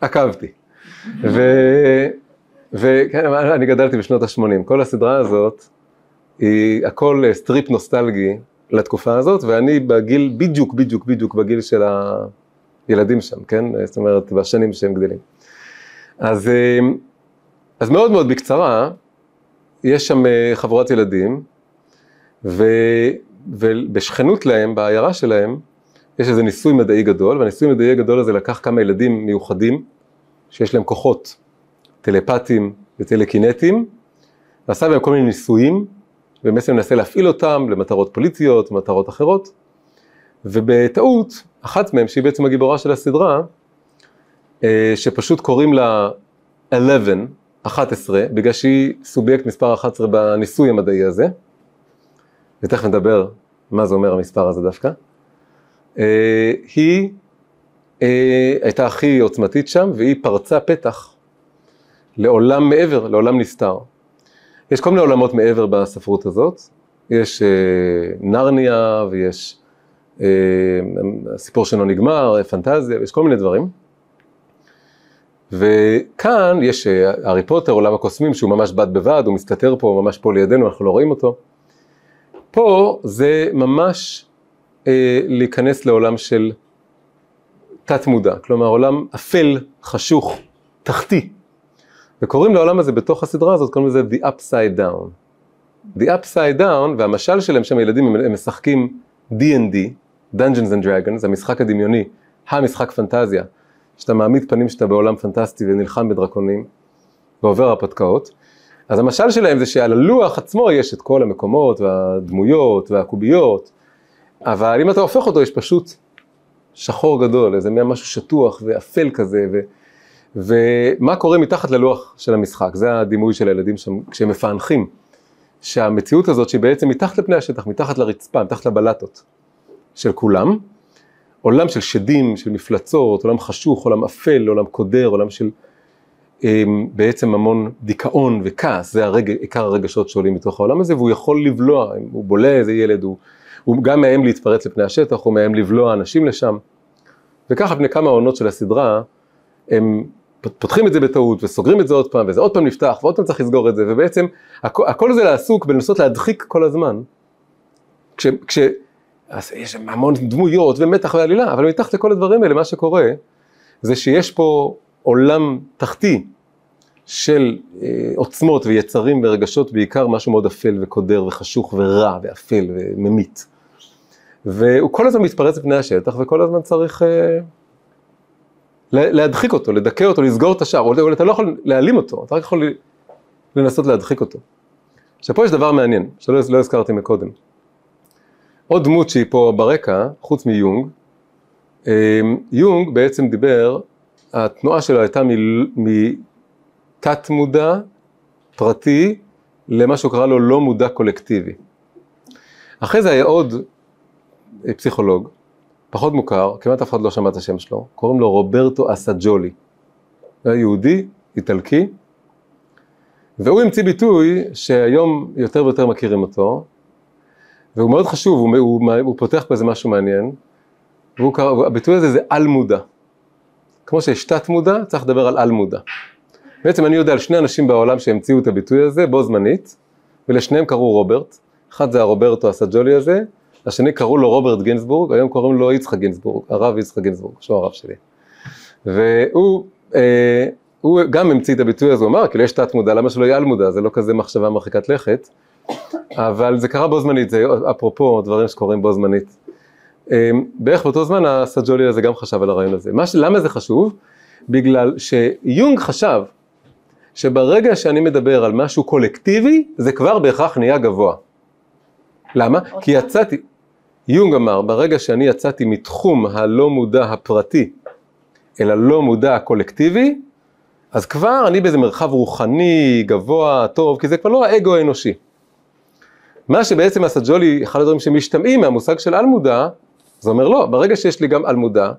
עקבתי. וכן, אני גדלתי בשנות ה-80, כל הסדרה הזאת היא הכל טריפ נוסטלגי לתקופה הזאת, ואני בגיל, בדיוק, בדיוק, בדיוק בגיל של הילדים שם, כן? זאת אומרת, בשנים שהם גדלים. אז, אז מאוד מאוד בקצרה, יש שם אה, חבורת ילדים, ו, ובשכנות להם, בעיירה שלהם, יש איזה ניסוי מדעי גדול, והניסוי המדעי הגדול הזה לקח כמה ילדים מיוחדים, שיש להם כוחות טלפטיים וטלקינטיים, ועשה בהם כל מיני ניסויים, ובעצם מנסה להפעיל אותם למטרות פוליטיות, מטרות אחרות, ובטעות, אחת מהם, שהיא בעצם הגיבורה של הסדרה, אה, שפשוט קוראים לה 11, 11, בגלל שהיא סובייקט מספר 11 בניסוי המדעי הזה, ותכף נדבר מה זה אומר המספר הזה דווקא, היא אה, הייתה הכי עוצמתית שם, והיא פרצה פתח לעולם מעבר, לעולם נסתר. יש כל מיני עולמות מעבר בספרות הזאת, יש אה, נרניה ויש אה, הסיפור שלו נגמר, פנטזיה, יש כל מיני דברים. וכאן יש אה, הארי פוטר, עולם הקוסמים, שהוא ממש בד בבד, הוא מסתתר פה, ממש פה לידינו, אנחנו לא רואים אותו. פה זה ממש אה, להיכנס לעולם של תת מודע, כלומר עולם אפל, חשוך, תחתי. וקוראים לעולם הזה בתוך הסדרה הזאת, קוראים לזה The Upside Down. The Upside Down, והמשל שלהם שם הילדים הם משחקים D&D, Dungeons and Dragons, המשחק הדמיוני, המשחק פנטזיה, שאתה מעמיד פנים שאתה בעולם פנטסטי ונלחם בדרקונים ועובר הרפתקאות. אז המשל שלהם זה שעל הלוח עצמו יש את כל המקומות והדמויות והקוביות, אבל אם אתה הופך אותו יש פשוט שחור גדול, איזה משהו שטוח ואפל כזה, ו... ומה קורה מתחת ללוח של המשחק, זה הדימוי של הילדים שם, כשהם מפענחים, שהמציאות הזאת שהיא בעצם מתחת לפני השטח, מתחת לרצפה, מתחת לבלטות של כולם, עולם של שדים, של מפלצות, עולם חשוך, עולם אפל, עולם קודר, עולם של אמ, בעצם המון דיכאון וכעס, זה הרג, עיקר הרגשות שעולים מתוך העולם הזה, והוא יכול לבלוע, הוא בולע איזה ילד, הוא, הוא גם מאיים להתפרץ לפני השטח, הוא מאיים לבלוע אנשים לשם. וככה בני כמה עונות של הסדרה, הם פותחים את זה בטעות וסוגרים את זה עוד פעם, וזה עוד פעם נפתח, ועוד פעם צריך לסגור את זה, ובעצם הכ, הכל זה לעסוק בלנסות להדחיק כל הזמן. כש, כש, אז יש המון דמויות ומתח ועלילה, אבל מתחת לכל הדברים האלה, מה שקורה, זה שיש פה עולם תחתי של אה, עוצמות ויצרים ורגשות, בעיקר משהו מאוד אפל וקודר וחשוך ורע ואפל וממית. והוא כל הזמן מתפרץ בפני השטח וכל הזמן צריך אה, להדחיק אותו, לדכא אותו, לסגור את השער, או אתה לא יכול להעלים אותו, אתה רק יכול לנסות להדחיק אותו. עכשיו פה יש דבר מעניין, שלא לא הזכרתי מקודם. עוד דמות שהיא פה ברקע, חוץ מיונג, אה, יונג בעצם דיבר, התנועה שלו הייתה מתת מודע פרטי למה שהוא קרא לו לא מודע קולקטיבי. אחרי זה היה עוד פסיכולוג, פחות מוכר, כמעט אף אחד לא שמע את השם שלו, קוראים לו רוברטו אסג'ולי. הוא היה יהודי, איטלקי, והוא המציא ביטוי שהיום יותר ויותר מכירים אותו, והוא מאוד חשוב, הוא, הוא, הוא פותח פה איזה משהו מעניין, והביטוי הזה זה על מודע. כמו שיש תת מודע, צריך לדבר על על מודע. בעצם אני יודע על שני אנשים בעולם שהמציאו את הביטוי הזה בו זמנית, ולשניהם קראו רוברט, אחד זה הרוברטו הסג'ולי הזה, השני קראו לו רוברט גינסבורג, היום קוראים לו יצחק גינסבורג, הרב יצחק גינסבורג, שהוא הרב שלי. והוא אה, הוא גם המציא את הביטוי הזה, הוא אמר, כאילו יש תת מודע, למה שלא יהיה על מודע, זה לא כזה מחשבה מרחיקת לכת, אבל זה קרה בו זמנית, זה אפרופו דברים שקורים בו זמנית. אה, בערך באותו זמן הסג'ולי הזה גם חשב על הרעיון הזה. ש... למה זה חשוב? בגלל שיונג חשב שברגע שאני מדבר על משהו קולקטיבי, זה כבר בהכרח נהיה גבוה. למה? כי יצאתי, יונג אמר, ברגע שאני יצאתי מתחום הלא מודע הפרטי אל הלא מודע הקולקטיבי, אז כבר אני באיזה מרחב רוחני, גבוה, טוב, כי זה כבר לא האגו האנושי. מה שבעצם הסג'ולי, אחד הדברים שמשתמעים מהמושג של על מודע, זה אומר לא, ברגע שיש לי גם על מודע,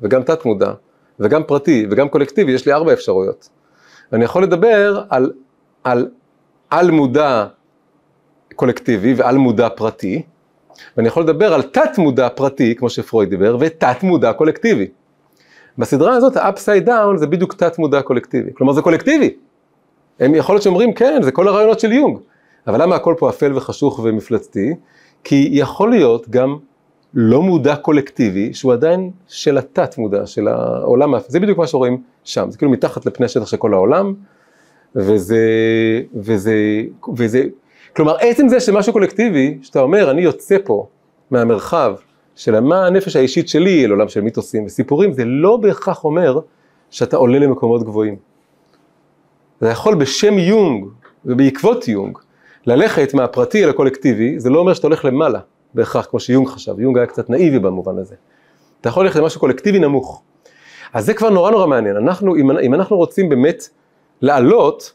וגם תת מודע, וגם פרטי, וגם קולקטיבי, יש לי ארבע אפשרויות. ואני יכול לדבר על, על על מודע קולקטיבי ועל מודע פרטי, ואני יכול לדבר על תת מודע פרטי, כמו שפרויד דיבר, ותת מודע קולקטיבי. בסדרה הזאת ה-upside down זה בדיוק תת מודע קולקטיבי, כלומר זה קולקטיבי. הם יכול להיות שאומרים כן, זה כל הרעיונות של יונג, אבל למה הכל פה אפל וחשוך ומפלצתי? כי יכול להיות גם לא מודע קולקטיבי, שהוא עדיין של התת מודע, של העולם, זה בדיוק מה שרואים שם, זה כאילו מתחת לפני השטח של כל העולם, וזה, וזה, וזה, כלומר עצם זה שמשהו קולקטיבי, שאתה אומר אני יוצא פה מהמרחב של מה הנפש האישית שלי אל עולם של מיתוסים וסיפורים, זה לא בהכרח אומר שאתה עולה למקומות גבוהים. זה יכול בשם יונג ובעקבות יונג, ללכת מהפרטי אל הקולקטיבי, זה לא אומר שאתה הולך למעלה בהכרח, כמו שיונג חשב, יונג היה קצת נאיבי במובן הזה. אתה יכול ללכת למשהו קולקטיבי נמוך. אז זה כבר נורא נורא מעניין, אנחנו, אם, אם אנחנו רוצים באמת לעלות,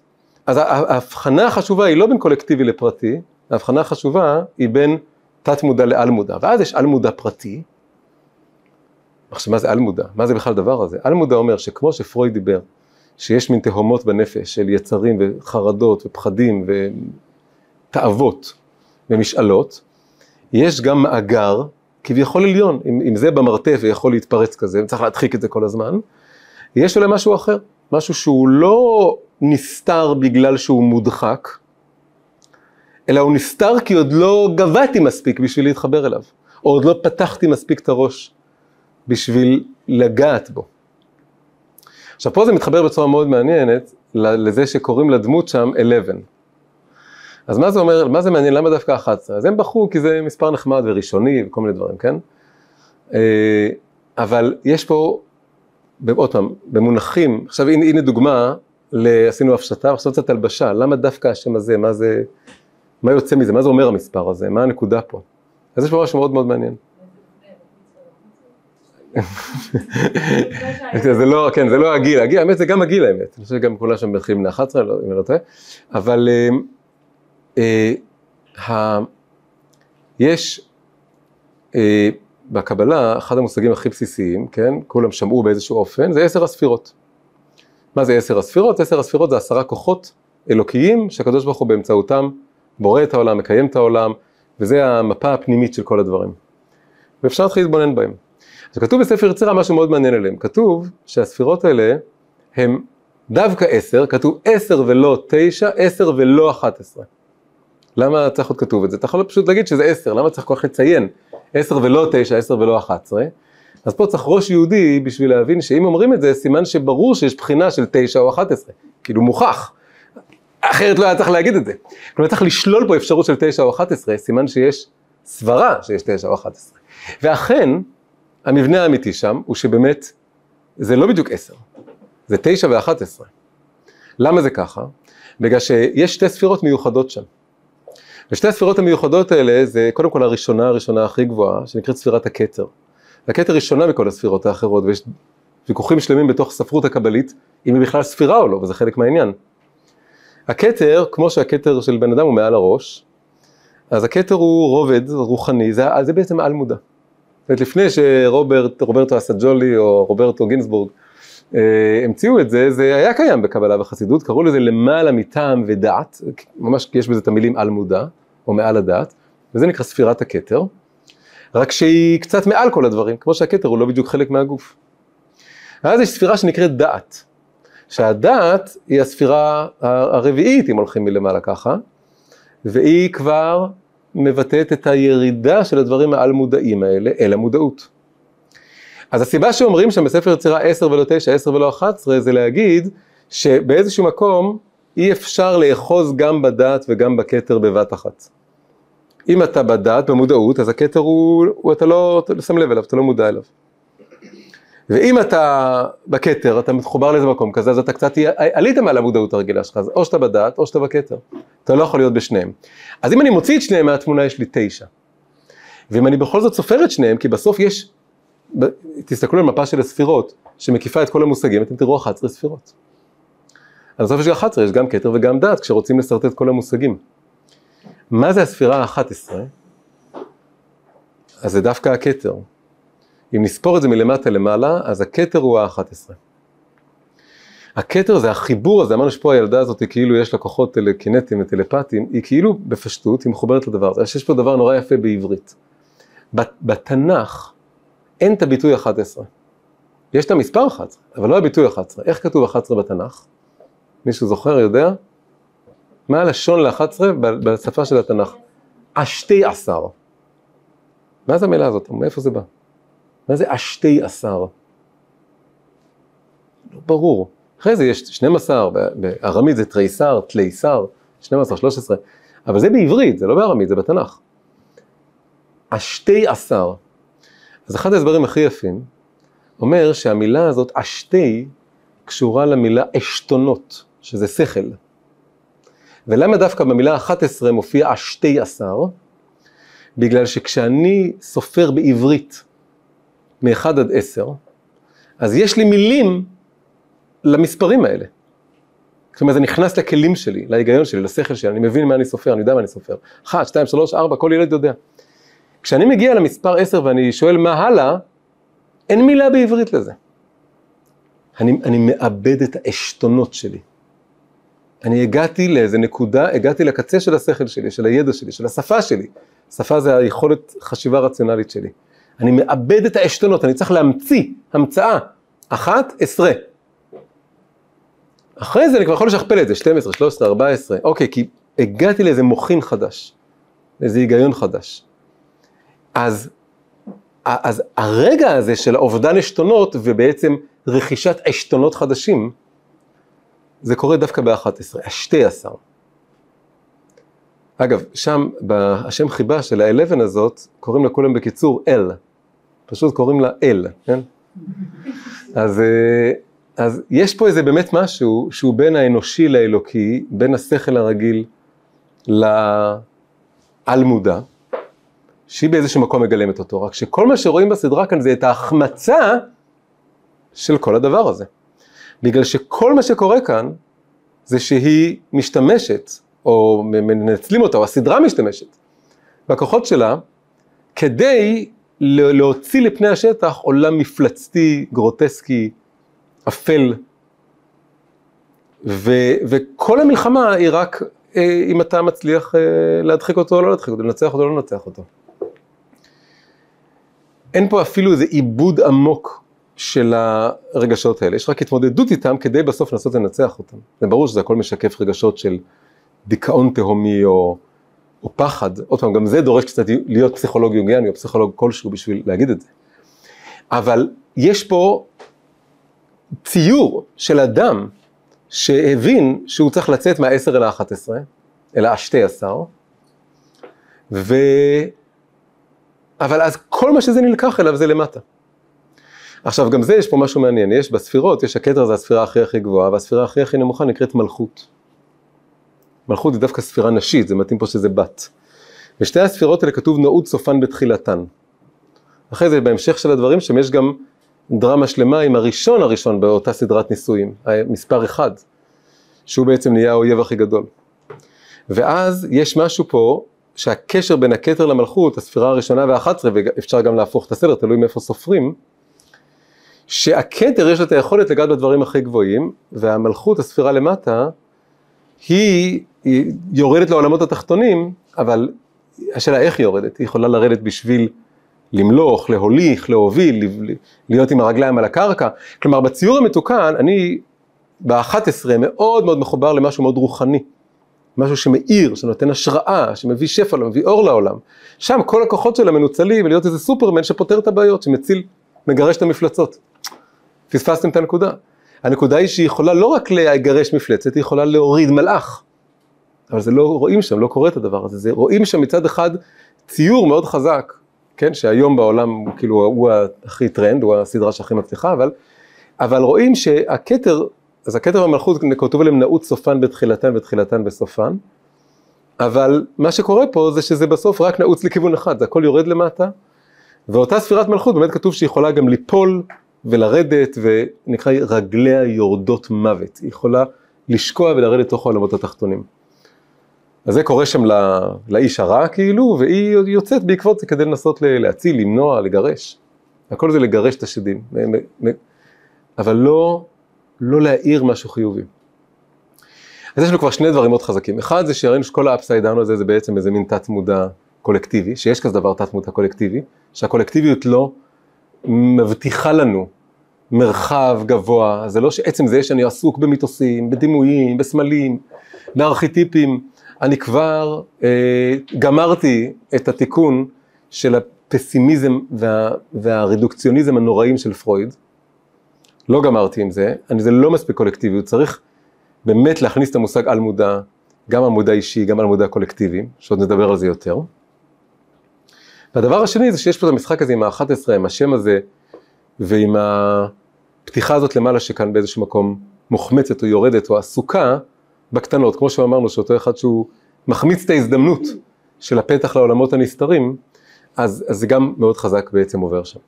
אז ההבחנה החשובה היא לא בין קולקטיבי לפרטי, ההבחנה החשובה היא בין תת מודע לעל מודע, ואז יש על מודע פרטי. עכשיו, מה זה על מודע? מה זה בכלל הדבר הזה? על מודע אומר שכמו שפרויד דיבר, שיש מין תהומות בנפש של יצרים וחרדות ופחדים ותאוות ומשאלות, יש גם מאגר כביכול עליון, אם, אם זה במרתף ויכול להתפרץ כזה, וצריך להדחיק את זה כל הזמן, יש אולי משהו אחר, משהו שהוא לא נסתר בגלל שהוא מודחק, אלא הוא נסתר כי עוד לא גבהתי מספיק בשביל להתחבר אליו, או עוד לא פתחתי מספיק את הראש בשביל לגעת בו. עכשיו פה זה מתחבר בצורה מאוד מעניינת לזה שקוראים לדמות שם 11. אז מה זה אומר, מה זה מעניין, למה דווקא 11? אז הם בחרו כי זה מספר נחמד וראשוני וכל מיני דברים, כן? אה, אבל יש פה, עוד פעם, במונחים, עכשיו הנה, הנה דוגמה, עשינו הפשטה, עכשיו קצת הלבשה, למה דווקא השם הזה, מה זה, מה יוצא מזה? מה זה אומר המספר הזה? מה הנקודה פה? אז יש פה משהו מאוד מאוד מעניין. זה לא, כן, זה לא הגיל, הגיל, האמת זה גם הגיל האמת, אני חושב שגם כולם שם מתחילים בני 11, לא, אם אני לא טועה, אבל אה, אה, יש אה, בקבלה, אחד המושגים הכי בסיסיים, כן, כולם שמעו באיזשהו אופן, זה עשר הספירות. מה זה עשר הספירות? עשר הספירות זה עשרה כוחות אלוקיים שהקדוש ברוך הוא באמצעותם בורא את העולם, מקיים את העולם, וזה המפה הפנימית של כל הדברים. ואפשר להתחיל להתבונן בהם. אז כתוב בספר יצירה משהו מאוד מעניין עליהם, כתוב שהספירות האלה הם דווקא עשר, כתוב עשר ולא תשע, עשר ולא אחת עשרה. למה צריך להיות כתוב את זה? אתה יכול פשוט להגיד שזה עשר, למה צריך כל כך לציין עשר ולא תשע, עשר ולא אחת עשרה? אז פה צריך ראש יהודי בשביל להבין שאם אומרים את זה, סימן שברור שיש בחינה של תשע או אחת עשרה, כאילו מוכח. אחרת לא היה צריך להגיד את זה. כלומר צריך לשלול פה אפשרות של תשע או אחת עשרה, סימן שיש סברה שיש תשע או אחת עשרה. ואכן, המבנה האמיתי שם הוא שבאמת זה לא בדיוק עשר, זה תשע ואחת עשרה. למה זה ככה? בגלל שיש שתי ספירות מיוחדות שם. ושתי הספירות המיוחדות האלה זה קודם כל הראשונה, הראשונה הכי גבוהה, שנקראת ספירת הכתר. הכתר היא שונה מכל הספירות האחרות, ויש ויכוחים שלמים בתוך הספרות הקבלית, אם היא בכלל ספירה או לא, וזה חלק מהעניין. הכתר, כמו שהכתר של בן אדם הוא מעל הראש, אז הכתר הוא רובד רוחני, זה, זה בעצם על מודע. זאת אומרת, לפני שרוברט, רוברטו אסג'ולי או רוברטו גינסבורג אה, המציאו את זה, זה היה קיים בקבלה וחסידות, קראו לזה למעלה מטעם ודעת, ממש יש בזה את המילים על מודע, או מעל הדעת, וזה נקרא ספירת הכתר, רק שהיא קצת מעל כל הדברים, כמו שהכתר הוא לא בדיוק חלק מהגוף. ואז יש ספירה שנקראת דעת, שהדעת היא הספירה הרביעית, אם הולכים מלמעלה ככה, והיא כבר מבטאת את הירידה של הדברים העל מודעים האלה אל המודעות. אז הסיבה שאומרים שם בספר יצירה 10 ולא 9, 10 ולא 11, זה להגיד שבאיזשהו מקום אי אפשר לאחוז גם בדעת וגם בכתר בבת אחת. אם אתה בדעת, במודעות, אז הכתר הוא, הוא אתה לא, אתה לא שם לב אליו, אתה לא מודע אליו. ואם אתה בכתר, אתה מחובר לאיזה מקום כזה, אז אתה קצת עלית מעל המודעות הרגילה שלך, אז או שאתה בדעת או שאתה בכתר. אתה לא יכול להיות בשניהם. אז אם אני מוציא את שניהם מהתמונה, יש לי תשע. ואם אני בכל זאת סופר את שניהם, כי בסוף יש, תסתכלו על מפה של הספירות, שמקיפה את כל המושגים, אתם תראו 11 ספירות. אז בסוף יש גם 11, יש גם כתר וגם דעת, כשרוצים לשרטט כל המושגים. מה זה הספירה ה-11? אז זה דווקא הכתר. אם נספור את זה מלמטה למעלה, אז הכתר הוא ה-11. הכתר זה החיבור הזה, אמרנו שפה הילדה הזאת כאילו יש לה כוחות טלקינטיים וטלפטיים, היא כאילו בפשטות, היא מחוברת לדבר הזה. יש פה דבר נורא יפה בעברית. בתנ"ך אין את הביטוי 11. יש את המספר 11, אבל לא הביטוי 11. איך כתוב 11 בתנ"ך? מישהו זוכר, יודע? מה הלשון ל-11 בשפה של התנ"ך? השתי עשר. מה זה המילה הזאת? מאיפה זה בא? מה זה השתי עשר? לא ברור. אחרי זה יש 12, בארמית זה תריסר, תליסר, 12, 13, אבל זה בעברית, זה לא בארמית, זה בתנ"ך. השתי עשר. אז אחד ההסברים הכי יפים, אומר שהמילה הזאת, השתי, קשורה למילה אשתונות, שזה שכל. ולמה דווקא במילה 11 מופיע השתי עשר? בגלל שכשאני סופר בעברית מ-1 עד 10, אז יש לי מילים למספרים האלה. זאת אומרת, זה נכנס לכלים שלי, להיגיון שלי, לשכל שלי, אני מבין מה אני סופר, אני יודע מה אני סופר. 1, 2, 3, 4, כל ילד יודע. כשאני מגיע למספר 10 ואני שואל מה הלאה, אין מילה בעברית לזה. אני, אני מאבד את העשתונות שלי. אני הגעתי לאיזה נקודה, הגעתי לקצה של השכל שלי, של הידע שלי, של השפה שלי. שפה זה היכולת חשיבה רציונלית שלי. אני מאבד את העשתונות, אני צריך להמציא המצאה. אחת, עשרה. אחרי זה אני כבר יכול לשכפל את זה, 12, 13, 14, אוקיי, כי הגעתי לאיזה מוחין חדש, לאיזה היגיון חדש. אז, אז הרגע הזה של אובדן עשתונות ובעצם רכישת עשתונות חדשים, זה קורה דווקא ב-11, השתי עשר. אגב, שם, השם חיבה של ה-11 הזאת, קוראים לה כולם בקיצור אל. פשוט קוראים לה אל, כן? אז, אה, אז יש פה איזה באמת משהו שהוא בין האנושי לאלוקי, בין השכל הרגיל לעל מודע, שהיא באיזשהו מקום מגלמת אותו, רק שכל מה שרואים בסדרה כאן זה את ההחמצה של כל הדבר הזה. בגלל שכל מה שקורה כאן זה שהיא משתמשת, או מנצלים אותה, או הסדרה משתמשת, בכוחות שלה, כדי להוציא לפני השטח עולם מפלצתי, גרוטסקי, אפל. ו, וכל המלחמה היא רק אה, אם אתה מצליח אה, להדחיק אותו או לא להדחיק אותו, לנצח אותו או לא לנצח אותו. אין פה אפילו איזה עיבוד עמוק של הרגשות האלה, יש רק התמודדות איתם כדי בסוף לנסות לנצח אותם. זה ברור שזה הכל משקף רגשות של דיכאון תהומי או, או פחד, עוד פעם, גם זה דורש קצת להיות פסיכולוג יוגיאני או פסיכולוג כלשהו בשביל להגיד את זה. אבל יש פה ציור של אדם שהבין שהוא צריך לצאת מהעשר אל האחת עשרה, אל השתי עשר, ו... אבל אז כל מה שזה נלקח אליו זה למטה. עכשיו גם זה יש פה משהו מעניין, יש בספירות, יש הכתר זה הספירה הכי הכי גבוהה, והספירה הכי הכי נמוכה נקראת מלכות. מלכות היא דווקא ספירה נשית, זה מתאים פה שזה בת. בשתי הספירות האלה כתוב נעוד סופן בתחילתן. אחרי זה בהמשך של הדברים שם יש גם דרמה שלמה עם הראשון הראשון באותה סדרת נישואים, מספר אחד, שהוא בעצם נהיה האויב הכי גדול. ואז יש משהו פה שהקשר בין הכתר למלכות, הספירה הראשונה והאחת עשרה, ואפשר גם להפוך את הסדר, תלוי מאיפה סופרים, שהכתר יש לה את היכולת לגעת בדברים הכי גבוהים, והמלכות, הספירה למטה, היא, היא יורדת לעולמות התחתונים, אבל השאלה איך היא יורדת, היא יכולה לרדת בשביל למלוך, להוליך, להוביל, להיות עם הרגליים על הקרקע. כלומר, בציור המתוקן, אני ב-11 מאוד מאוד מחובר למשהו מאוד רוחני. משהו שמאיר, שנותן השראה, שמביא שפע, מביא אור לעולם. שם כל הכוחות שלה מנוצלים ולהיות איזה סופרמן שפותר את הבעיות, שמציל, מגרש את המפלצות. פספסתם את הנקודה. הנקודה היא שהיא יכולה לא רק לגרש מפלצת, היא יכולה להוריד מלאך. אבל זה לא רואים שם, לא קורה את הדבר הזה. זה רואים שם מצד אחד ציור מאוד חזק, כן, שהיום בעולם כאילו הוא הכי טרנד, הוא הסדרה שהכי מצליחה, אבל, אבל רואים שהכתר, אז הכתר במלכות כתוב עליהם נעוץ סופן בתחילתן ותחילתן בסופן, אבל מה שקורה פה זה שזה בסוף רק נעוץ לכיוון אחד, זה הכל יורד למטה, ואותה ספירת מלכות באמת כתוב שהיא יכולה גם ליפול ולרדת, ונקרא רגליה יורדות מוות, היא יכולה לשקוע ולרדת לתוך העולמות התחתונים. אז זה קורה שם לא, לאיש הרע כאילו, והיא יוצאת בעקבות זה כדי לנסות להציל, למנוע, לגרש. הכל זה לגרש את השדים, אבל לא, לא להעיר משהו חיובי. אז יש לנו כבר שני דברים מאוד חזקים. אחד זה שראינו שכל ה upside down הזה זה בעצם איזה מין תת מודע קולקטיבי, שיש כזה דבר תת מודע קולקטיבי, שהקולקטיביות לא מבטיחה לנו מרחב גבוה, זה לא שעצם זה שאני עסוק במיתוסים, בדימויים, בסמלים, בארכיטיפים, אני כבר אה, גמרתי את התיקון של הפסימיזם וה, והרדוקציוניזם הנוראים של פרויד. לא גמרתי עם זה, אני, זה לא מספיק קולקטיביות, צריך באמת להכניס את המושג על מודע, גם על מודע אישי, גם על מודע קולקטיבי, שעוד נדבר על זה יותר. והדבר השני זה שיש פה את המשחק הזה עם ה-11, עם השם הזה, ועם הפתיחה הזאת למעלה שכאן באיזשהו מקום מוחמצת או יורדת או עסוקה, בקטנות, כמו שאמרנו שאותו אחד שהוא מחמיץ את ההזדמנות של הפתח לעולמות הנסתרים, אז, אז זה גם מאוד חזק בעצם עובר שם.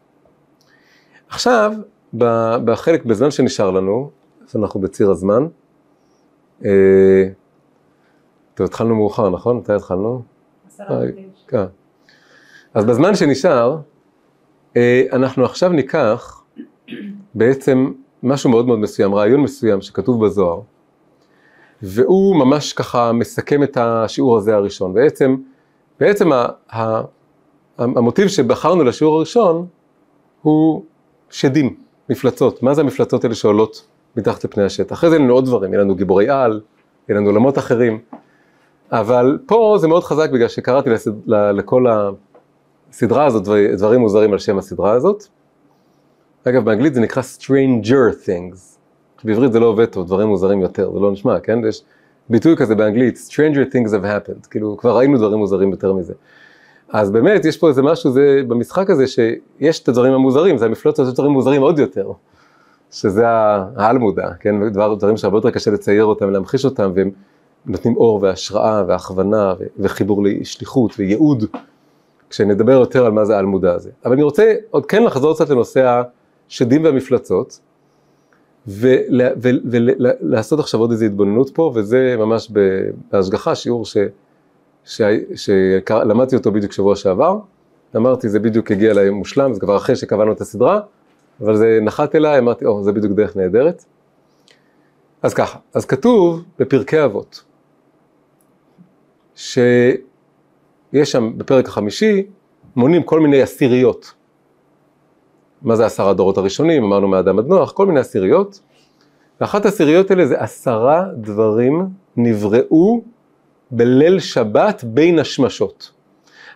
עכשיו, בחלק, בזמן שנשאר לנו, אז אנחנו בציר הזמן, אה, טוב, התחלנו מאוחר, נכון? מתי התחלנו? עשרה כן. אז בזמן שנשאר, אה, אנחנו עכשיו ניקח בעצם משהו מאוד מאוד מסוים, רעיון מסוים שכתוב בזוהר, והוא ממש ככה מסכם את השיעור הזה הראשון. בעצם, בעצם ה, ה, המוטיב שבחרנו לשיעור הראשון הוא שדים, מפלצות. מה זה המפלצות האלה שעולות מתחת לפני השטח? אחרי זה אין לנו עוד דברים, אין לנו גיבורי על, אין לנו עולמות אחרים, אבל פה זה מאוד חזק בגלל שקראתי לכל הסדרה הזאת דברים מוזרים על שם הסדרה הזאת. אגב, באנגלית זה נקרא Stranger Things. בעברית זה לא עובד טוב, דברים מוזרים יותר, זה לא נשמע, כן? יש ביטוי כזה באנגלית, Stranger things have happened, כאילו כבר ראינו דברים מוזרים יותר מזה. אז באמת יש פה איזה משהו, זה במשחק הזה שיש את הדברים המוזרים, זה המפלוץ, יש דברים מוזרים עוד יותר, שזה העל מודע, כן? דבר, דברים שהרבה יותר קשה לצייר אותם, להמחיש אותם, והם נותנים אור והשראה והכוונה וחיבור לשליחות וייעוד, כשנדבר יותר על מה זה העל מודע הזה. אבל אני רוצה עוד כן לחזור קצת לנושא השדים והמפלצות. ולעשות עכשיו עוד איזו התבוננות פה, וזה ממש בהשגחה, שיעור שלמדתי אותו בדיוק שבוע שעבר, אמרתי זה בדיוק הגיע אליי מושלם, זה כבר אחרי שקבענו את הסדרה, אבל זה נחת אליי, אמרתי, או, זה בדיוק דרך נהדרת. אז ככה, אז כתוב בפרקי אבות, שיש שם בפרק החמישי, מונים כל מיני עשיריות. מה זה עשרה דורות הראשונים, אמרנו מאדם עד נוח, כל מיני עשיריות, ואחת העשיריות האלה זה עשרה דברים נבראו בליל שבת בין השמשות.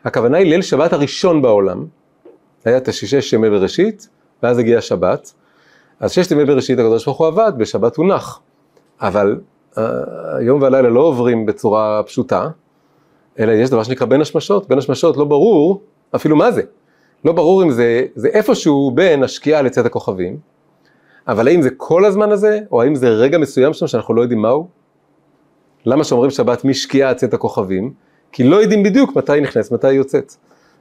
הכוונה היא ליל שבת הראשון בעולם, היה את הששש ימי בראשית, ואז הגיעה שבת, אז ששת ימי בראשית הקדוש ברוך הוא עבד, בשבת הוא נח, אבל אה, היום והלילה לא עוברים בצורה פשוטה, אלא יש דבר שנקרא בין השמשות, בין השמשות לא ברור אפילו מה זה. לא ברור אם זה, זה איפשהו בין השקיעה לצאת הכוכבים, אבל האם זה כל הזמן הזה, או האם זה רגע מסוים שם שאנחנו לא יודעים מהו? למה שאומרים שבת משקיעה עד צאת הכוכבים? כי לא יודעים בדיוק מתי היא נכנסת, מתי היא יוצאת.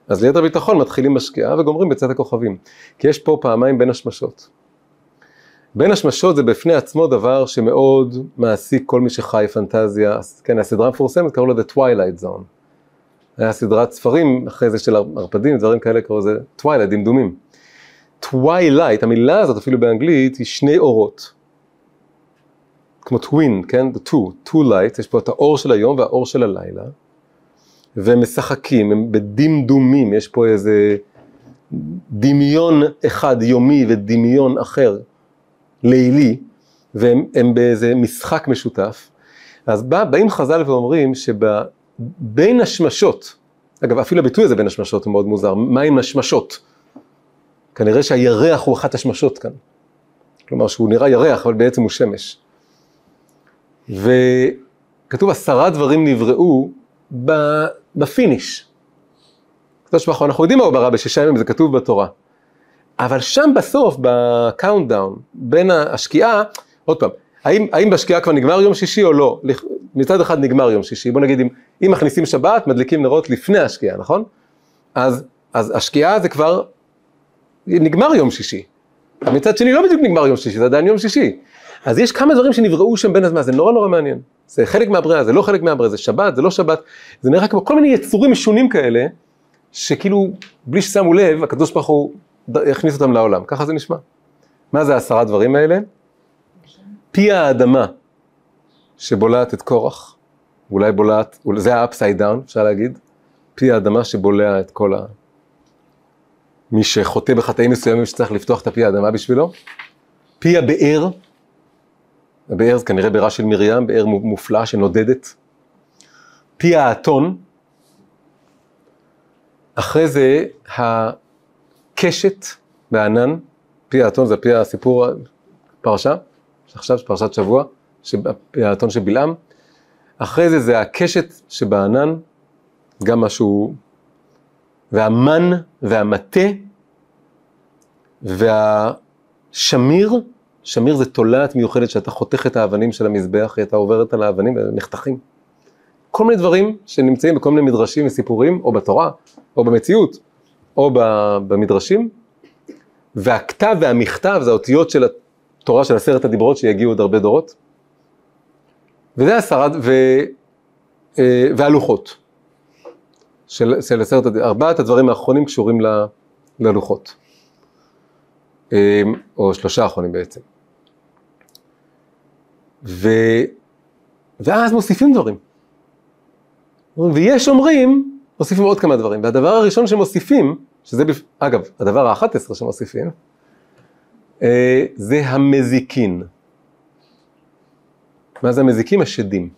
אז ליתר ביטחון מתחילים בשקיעה וגומרים בצאת הכוכבים. כי יש פה פעמיים בין השמשות. בין השמשות זה בפני עצמו דבר שמאוד מעסיק כל מי שחי פנטזיה. כן, הסדרה המפורסמת קראו לה The Twilight Zone. היה סדרת ספרים אחרי זה של ערפדים, דברים כאלה קראו לזה Twilight, דמדומים. Twilight, המילה הזאת אפילו באנגלית היא שני אורות. כמו טווין, כן? The two, two light, יש פה את האור של היום והאור של הלילה. והם משחקים, הם בדמדומים, יש פה איזה דמיון אחד יומי ודמיון אחר לילי, והם באיזה משחק משותף. אז בא, באים חז"ל ואומרים שבין השמשות, אגב אפילו הביטוי הזה בין השמשות הוא מאוד מוזר, מה עם השמשות? כנראה שהירח הוא אחת השמשות כאן. כלומר שהוא נראה ירח אבל בעצם הוא שמש. וכתוב עשרה דברים נבראו ב finish. הקדוש ברוך הוא, אנחנו יודעים מה הוא ברא בשישה ימים, זה כתוב בתורה. אבל שם בסוף, ב countdown, בין השקיעה, עוד פעם, האם, האם בשקיעה כבר נגמר יום שישי או לא? מצד אחד נגמר יום שישי, בוא נגיד אם, אם מכניסים שבת, מדליקים נרות לפני השקיעה, נכון? אז, אז השקיעה זה כבר, נגמר יום שישי. מצד שני לא בדיוק נגמר יום שישי, זה עדיין יום שישי. אז יש כמה דברים שנבראו שם בין הזמן, זה נורא נורא מעניין. זה חלק מהבריאה, זה לא חלק מהבריאה, זה שבת, זה לא שבת, זה נראה כמו כל מיני יצורים משונים כאלה, שכאילו, בלי ששמו לב, הקדוש ברוך הוא הכניס אותם לעולם, ככה זה נשמע. מה זה העשרה דברים האלה? פי האדמה שבולעת את קורח, אולי בולעת, זה ה-upside down, אפשר להגיד, פי האדמה שבולע את כל ה... מי שחוטא בחטאים מסוימים שצריך לפתוח את הפי האדמה בשבילו, פי הבאר, הבאר זה כנראה בירה של מרים, באר מופלאה שנודדת. פי האתון, אחרי זה הקשת בענן, פי האתון זה פי הסיפור, פרשה, עכשיו פרשת שבוע, פי האתון של בלעם. אחרי זה זה הקשת שבענן, גם משהו, והמן והמטה והשמיר, שמיר זה תולעת מיוחדת שאתה חותך את האבנים של המזבח, אתה עוברת על האבנים והם נחתכים. כל מיני דברים שנמצאים בכל מיני מדרשים וסיפורים, או בתורה, או במציאות, או במדרשים, והכתב והמכתב זה האותיות של התורה של עשרת הדיברות שיגיעו עוד הרבה דורות. וזה עשרה, ו, אה, והלוחות של, של עשרת הדיברות, ארבעת הדברים האחרונים קשורים ללוחות. אה, או שלושה האחרונים בעצם. ו... ואז מוסיפים דברים. ויש אומרים, מוסיפים עוד כמה דברים. והדבר הראשון שמוסיפים, שזה, בפ... אגב, הדבר האחת עשרה שמוסיפים, אה, זה המזיקין. מה זה המזיקים? השדים.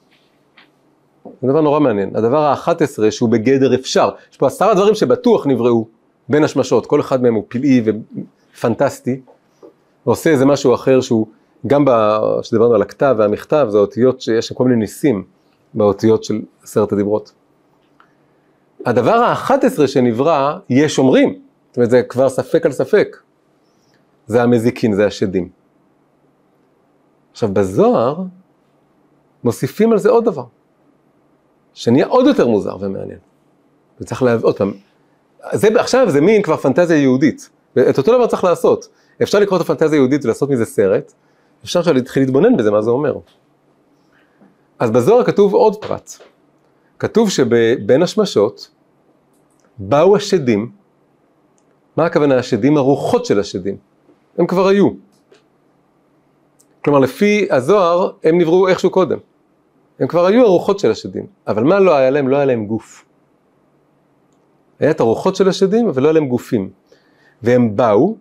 זה דבר נורא מעניין. הדבר האחת עשרה שהוא בגדר אפשר. יש פה עשרה דברים שבטוח נבראו בין השמשות, כל אחד מהם הוא פלאי ופנטסטי, ועושה איזה משהו אחר שהוא גם כשדיברנו על הכתב והמכתב, זה אותיות שיש שם כל מיני ניסים באותיות של עשרת הדיברות. הדבר האחת עשרה שנברא, יש אומרים, זאת אומרת זה כבר ספק על ספק, זה המזיקין, זה השדים. עכשיו בזוהר, מוסיפים על זה עוד דבר, שנהיה עוד יותר מוזר ומעניין. וצריך להביא, עוד פעם, זה, עכשיו זה מין כבר פנטזיה יהודית, ואת אותו דבר צריך לעשות. אפשר לקרוא את הפנטזיה היהודית ולעשות מזה סרט, אפשר עכשיו להתחיל להתבונן בזה, מה זה אומר. אז בזוהר כתוב עוד פרט. כתוב שבין השמשות באו השדים, מה הכוונה השדים? הרוחות של השדים. הם כבר היו. כלומר, לפי הזוהר, הם נבראו איכשהו קודם. הם כבר היו הרוחות של השדים, אבל מה לא היה להם? לא היה להם גוף. היה את הרוחות של השדים, אבל לא היה להם גופים. והם באו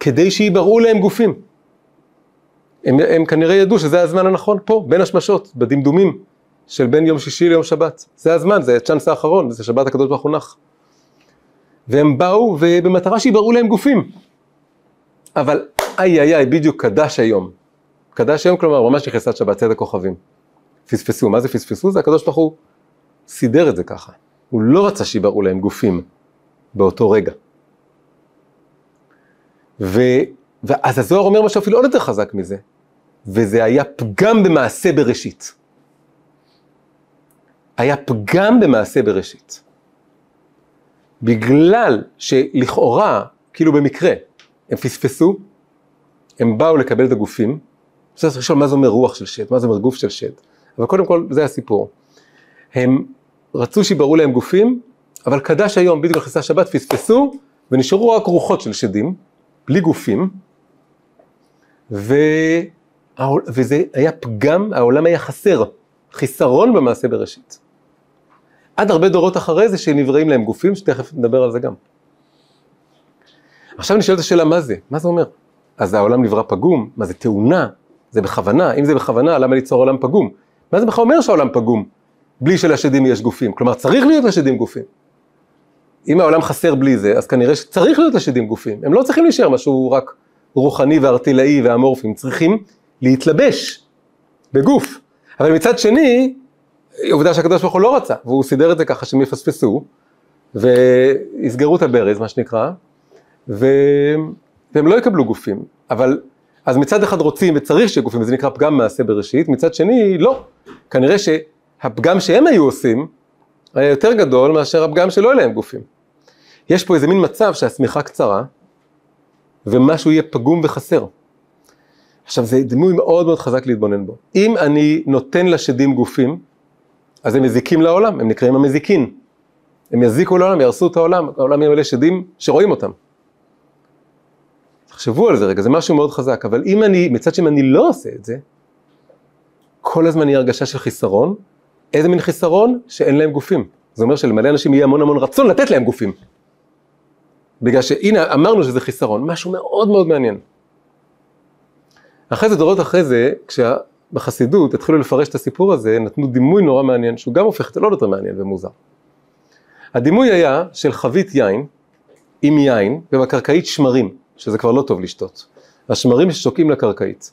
כדי שיבראו להם גופים. הם, הם כנראה ידעו שזה הזמן הנכון פה, בין השמשות, בדמדומים של בין יום שישי ליום שבת. זה הזמן, זה הצ'אנס האחרון, זה שבת הקדוש ברוך הוא נח. והם באו ובמטרה שיבראו להם גופים. אבל איי איי איי, בדיוק קדש היום. קדש היום כלומר ממש נכנסת שבת צד הכוכבים. פספסו, מה זה פספסו? זה הקדוש ברוך הוא סידר את זה ככה. הוא לא רצה שיבראו להם גופים באותו רגע. ו... ואז הזוהר אומר משהו אפילו עוד יותר חזק מזה. וזה היה פגם במעשה בראשית. היה פגם במעשה בראשית. בגלל שלכאורה, כאילו במקרה, הם פספסו, הם באו לקבל את הגופים, צריך לשאול מה זה אומר רוח של שד, מה זה אומר גוף של שד, אבל קודם כל זה הסיפור. הם רצו שיבראו להם גופים, אבל קדש היום, בדיוק נכנסה השבת, פספסו, ונשארו רק רוחות של שדים, בלי גופים, ו... וזה היה פגם, העולם היה חסר, חיסרון במעשה בראשית. עד הרבה דורות אחרי זה שנבראים להם גופים, שתכף נדבר על זה גם. עכשיו נשאלת השאלה מה זה, מה זה אומר? אז העולם נברא פגום, מה זה תאונה, זה בכוונה, אם זה בכוונה למה ליצור עולם פגום? מה זה בכלל אומר שהעולם פגום? בלי שלשדים יש גופים, כלומר צריך להיות לשדים גופים. אם העולם חסר בלי זה, אז כנראה שצריך להיות לשדים גופים, הם לא צריכים להישאר משהו רק רוחני וארטילאי ואמורפי, הם צריכים להתלבש בגוף. אבל מצד שני, עובדה שהקדוש ברוך הוא לא רצה, והוא סידר את זה ככה שהם יפספסו, ויסגרו את הברז, מה שנקרא, ו... והם לא יקבלו גופים. אבל, אז מצד אחד רוצים וצריך שיהיה גופים, וזה נקרא פגם מעשה בראשית, מצד שני, לא. כנראה שהפגם שהם היו עושים, היה יותר גדול מאשר הפגם שלא יהיה להם גופים. יש פה איזה מין מצב שהשמיכה קצרה, ומשהו יהיה פגום וחסר. עכשיו זה דימוי מאוד מאוד חזק להתבונן בו. אם אני נותן לשדים גופים, אז הם מזיקים לעולם, הם נקראים המזיקין. הם יזיקו לעולם, יהרסו את העולם, העולם יהיה מלא שדים שרואים אותם. תחשבו על זה רגע, זה משהו מאוד חזק, אבל אם אני, מצד שאם אני לא עושה את זה, כל הזמן יהיה הרגשה של חיסרון, איזה מין חיסרון? שאין להם גופים. זה אומר שלמלא אנשים יהיה המון המון רצון לתת להם גופים. בגלל שהנה אמרנו שזה חיסרון, משהו מאוד מאוד מעניין. אחרי זה, דורות אחרי זה, כשבחסידות התחילו לפרש את הסיפור הזה, נתנו דימוי נורא מעניין, שהוא גם הופך את זה לא יותר מעניין ומוזר. הדימוי היה של חבית יין, עם יין, ובקרקעית שמרים, שזה כבר לא טוב לשתות. השמרים ששוקעים לקרקעית.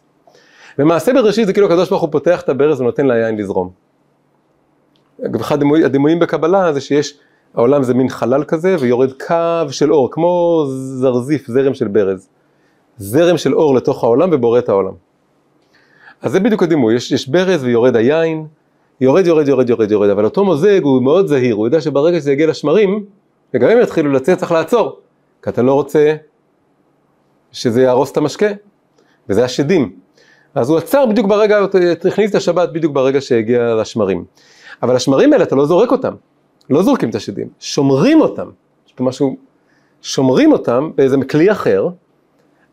במעשה בראשית זה כאילו הקדוש ברוך הוא פותח את הברז ונותן ליין לזרום. אחד הדימוי, הדימויים בקבלה זה שיש, העולם זה מין חלל כזה ויורד קו של אור, כמו זרזיף, זרם של ברז. זרם של אור לתוך העולם ובורא את העולם. אז זה בדיוק הדימוי, יש, יש ברז ויורד היין, יורד, יורד, יורד, יורד, יורד, אבל אותו מוזג הוא מאוד זהיר, הוא יודע שברגע שזה יגיע לשמרים, וגם הם יתחילו לצאת, צריך לעצור, כי אתה לא רוצה שזה יהרוס את המשקה, וזה השדים. אז הוא עצר בדיוק ברגע, הכניס את השבת בדיוק ברגע שהגיע לשמרים. אבל השמרים האלה אתה לא זורק אותם, לא זורקים את השדים, שומרים אותם, יש פה משהו, שומרים אותם באיזה כלי אחר,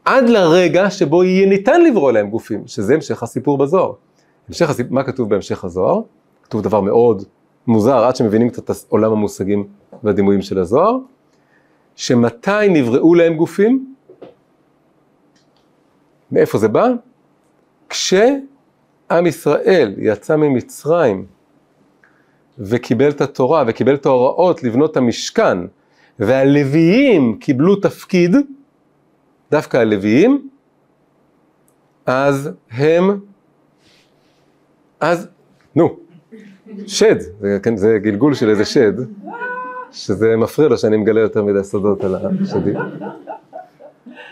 עד לרגע שבו יהיה ניתן לברוא להם גופים, שזה המשך הסיפור בזוהר. המשך הסיפור, מה כתוב בהמשך הזוהר? כתוב דבר מאוד מוזר, עד שמבינים קצת את עולם המושגים והדימויים של הזוהר, שמתי נבראו להם גופים? מאיפה זה בא? כשעם ישראל יצא ממצרים וקיבל את התורה וקיבל את ההוראות לבנות את המשכן, והלוויים קיבלו תפקיד, דווקא הלוויים, אז הם, אז, נו, שד, זה, כן, זה גלגול של איזה שד, שזה מפריע לו שאני מגלה יותר מדי סודות על השדים.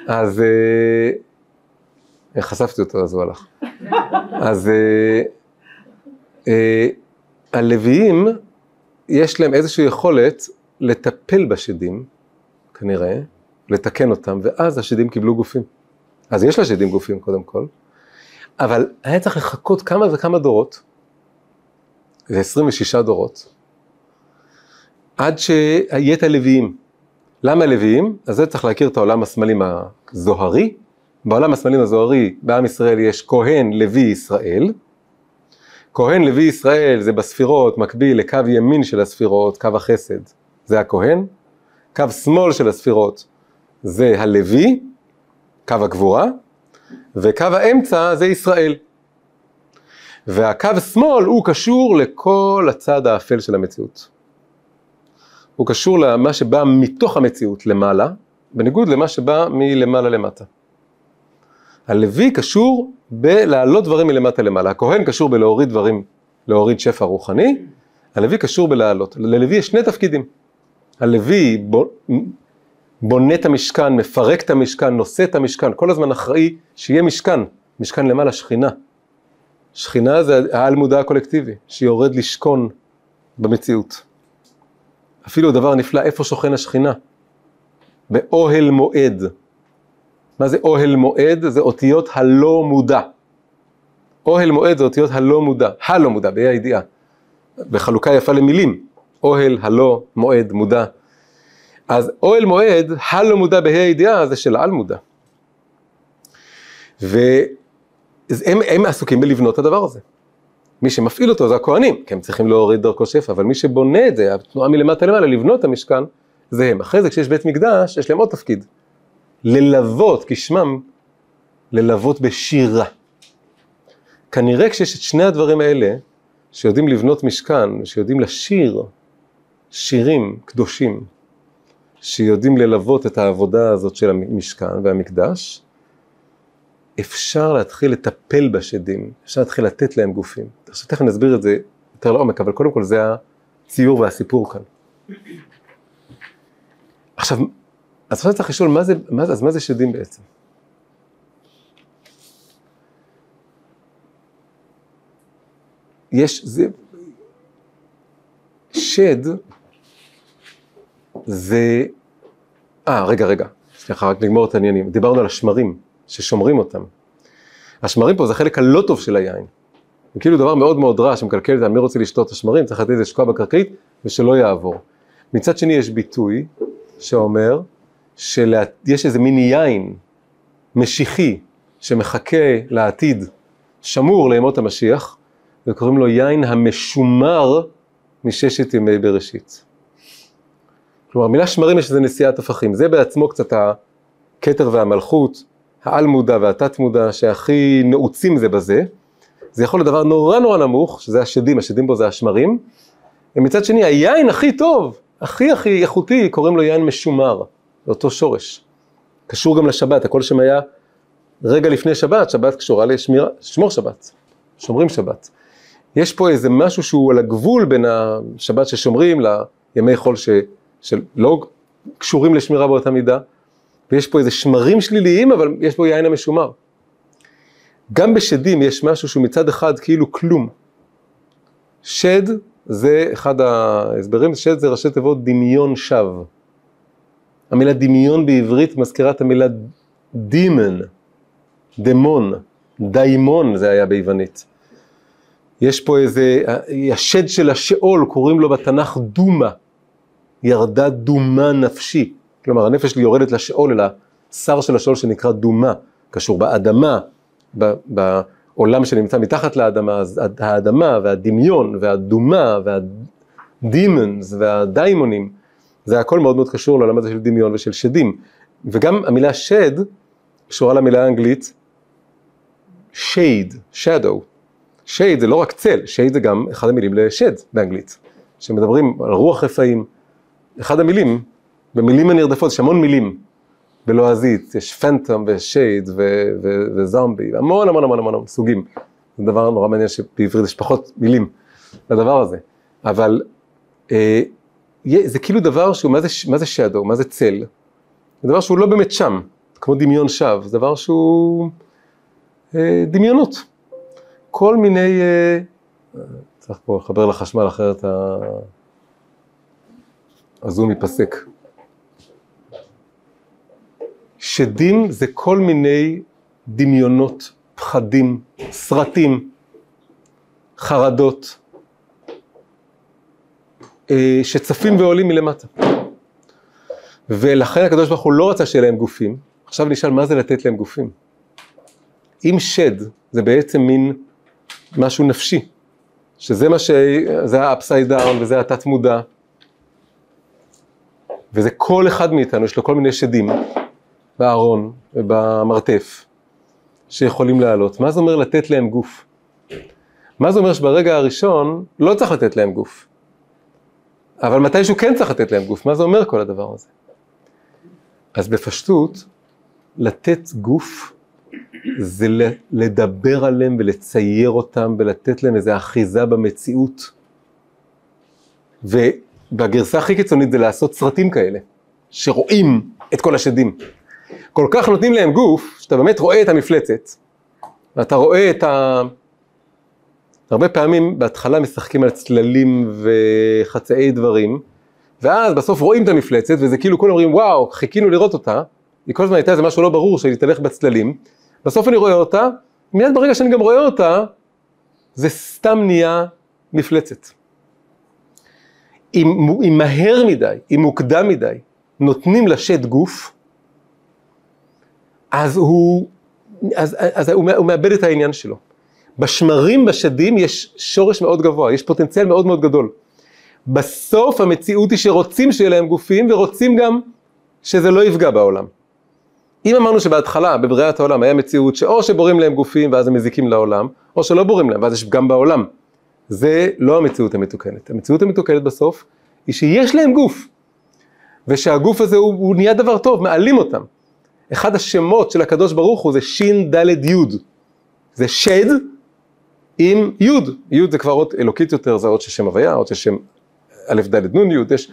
אז אה, חשפתי אותו, אז הוא הלך. אז אה, אה, הלוויים, יש להם איזושהי יכולת לטפל בשדים, כנראה, לתקן אותם, ואז השדים קיבלו גופים. אז יש לשדים גופים קודם כל, אבל היה צריך לחכות כמה וכמה דורות, זה 26 דורות, עד שיהיה את הלוויים. למה לוויים? אז זה צריך להכיר את העולם הסמלים הזוהרי. בעולם הסמלים הזוהרי, בעם ישראל יש כהן לוי ישראל. כהן לוי ישראל זה בספירות מקביל לקו ימין של הספירות, קו החסד, זה הכהן. קו שמאל של הספירות זה הלוי, קו הגבורה, וקו האמצע זה ישראל. והקו שמאל הוא קשור לכל הצד האפל של המציאות. הוא קשור למה שבא מתוך המציאות למעלה, בניגוד למה שבא מלמעלה למטה. הלוי קשור בלהעלות דברים מלמטה למעלה, הכהן קשור בלהוריד דברים, להוריד שפע רוחני, הלוי קשור בלהעלות. ללוי יש שני תפקידים. הלוי בונה את המשכן, מפרק את המשכן, נושא את המשכן, כל הזמן אחראי שיהיה משכן, משכן למעלה שכינה. שכינה זה העל מודע הקולקטיבי, שיורד לשכון במציאות. אפילו דבר נפלא, איפה שוכן השכינה? באוהל מועד. מה זה אוהל מועד? זה אותיות הלא מודע. אוהל מועד זה אותיות הלא מודע, הלא מודע, באי הידיעה. בחלוקה יפה למילים, אוהל, הלא, מועד, מודע. אז אוהל מועד, הלא מודע בה"א הידיעה, זה של העל מודע. והם הם עסוקים בלבנות את הדבר הזה. מי שמפעיל אותו זה הכהנים, כי הם צריכים להוריד דרכו שפע, אבל מי שבונה את זה, התנועה מלמטה למעלה, לבנות את המשכן, זה הם. אחרי זה כשיש בית מקדש, יש להם עוד תפקיד. ללוות, כשמם, ללוות בשירה. כנראה כשיש את שני הדברים האלה, שיודעים לבנות משכן, שיודעים לשיר שירים קדושים, שיודעים ללוות את העבודה הזאת של המשכן והמקדש, אפשר להתחיל לטפל בשדים, אפשר להתחיל לתת להם גופים. עכשיו תכף נסביר את זה יותר לעומק, אבל קודם כל זה הציור והסיפור כאן. עכשיו, אז עכשיו צריך לשאול, מה זה, מה, אז מה זה שדים בעצם? יש, זה, שד זה, אה, רגע, רגע, סליחה, רק נגמור את העניינים. דיברנו על השמרים, ששומרים אותם. השמרים פה זה החלק הלא טוב של היין. זה כאילו דבר מאוד מאוד רע שמקלקל את זה, מי רוצה לשתות את השמרים, צריך לתת איזה שקוע בקרקעית ושלא יעבור. מצד שני יש ביטוי שאומר שיש איזה מיני יין משיחי שמחכה לעתיד, שמור לימות המשיח, וקוראים לו יין המשומר מששת ימי בראשית. כלומר, המילה שמרים יש איזה נשיאת הפכים, זה בעצמו קצת הכתר והמלכות, העל מודע והתת מודע שהכי נעוצים זה בזה. זה יכול להיות דבר נורא נורא נמוך, שזה השדים, השדים פה זה השמרים. ומצד שני, היין הכי טוב, הכי הכי איכותי, קוראים לו יין משומר, זה אותו שורש. קשור גם לשבת, הכל שם היה רגע לפני שבת, שבת קשורה לשמור שבת, שומרים שבת. יש פה איזה משהו שהוא על הגבול בין השבת ששומרים לימי חול ש, שלא קשורים לשמירה באותה מידה, ויש פה איזה שמרים שליליים, אבל יש פה יין המשומר. גם בשדים יש משהו שהוא מצד אחד כאילו כלום. שד זה אחד ההסברים, שד זה ראשי תיבות דמיון שווא. המילה דמיון בעברית מזכירה את המילה דימן, דמון, דיימון זה היה ביוונית. יש פה איזה, השד של השאול, קוראים לו בתנ"ך דומה, ירדה דומה נפשי. כלומר, הנפש שלי יורדת לשאול, אל השר של השאול שנקרא דומה, קשור באדמה, בעולם שנמצא מתחת לאדמה, אז האדמה והדמיון והדומה והדימונס והדיימונים, זה הכל מאוד מאוד קשור לעולם הזה של דמיון ושל שדים. וגם המילה שד קשורה למילה האנגלית shade, shadow. שייד זה לא רק צל, שייד זה גם אחד המילים לשד באנגלית, שמדברים על רוח רפאים. אחד המילים, במילים הנרדפות, יש המון מילים בלועזית, יש פנטום ושייד וזומבי, המון המון המון המון סוגים. זה דבר נורא מעניין שבעברית יש פחות מילים לדבר הזה, אבל אה, זה כאילו דבר שהוא, מה זה, מה זה shadow, מה זה צל? זה דבר שהוא לא באמת שם, כמו דמיון שווא, זה דבר שהוא אה, דמיונות. כל מיני, אה, צריך פה לחבר לחשמל אחרת הזום ייפסק. שדים זה כל מיני דמיונות, פחדים, סרטים, חרדות, אה, שצפים ועולים מלמטה. ולכן הקדוש ברוך הוא לא רצה שיהיה להם גופים, עכשיו נשאל מה זה לתת להם גופים. אם שד זה בעצם מין משהו נפשי, שזה מה ש... זה ה-upside down וזה התת מודע, וזה כל אחד מאיתנו, יש לו כל מיני שדים בארון ובמרתף שיכולים לעלות. מה זה אומר לתת להם גוף? מה זה אומר שברגע הראשון לא צריך לתת להם גוף, אבל מתישהו כן צריך לתת להם גוף, מה זה אומר כל הדבר הזה? אז בפשטות, לתת גוף זה לדבר עליהם ולצייר אותם ולתת להם איזו אחיזה במציאות. ובגרסה הכי קיצונית זה לעשות סרטים כאלה, שרואים את כל השדים. כל כך נותנים להם גוף, שאתה באמת רואה את המפלצת, ואתה רואה את ה... הרבה פעמים בהתחלה משחקים על צללים וחצאי דברים, ואז בסוף רואים את המפלצת, וזה כאילו כולם אומרים, וואו, חיכינו לראות אותה, היא כל הזמן הייתה איזה משהו לא ברור שהיא תלך בצללים, בסוף אני רואה אותה, מיד ברגע שאני גם רואה אותה, זה סתם נהיה מפלצת. אם, אם מהר מדי, אם מוקדם מדי, נותנים לשד גוף, אז הוא, אז, אז הוא, הוא מאבד את העניין שלו. בשמרים בשדים יש שורש מאוד גבוה, יש פוטנציאל מאוד מאוד גדול. בסוף המציאות היא שרוצים שיהיה להם גופים ורוצים גם שזה לא יפגע בעולם. אם אמרנו שבהתחלה, בבריאת העולם, היה מציאות שאו שבורים להם גופים ואז הם מזיקים לעולם, או שלא בורים להם ואז יש פגם בעולם. זה לא המציאות המתוקנת. המציאות המתוקנת בסוף היא שיש להם גוף, ושהגוף הזה הוא, הוא נהיה דבר טוב, מעלים אותם. אחד השמות של הקדוש ברוך הוא זה שין דלת יוד. זה שד עם יוד. יוד זה כבר אות אלוקית יותר, זה אות של שם הוויה, אות של שם א' ד' נ' יוד, יש...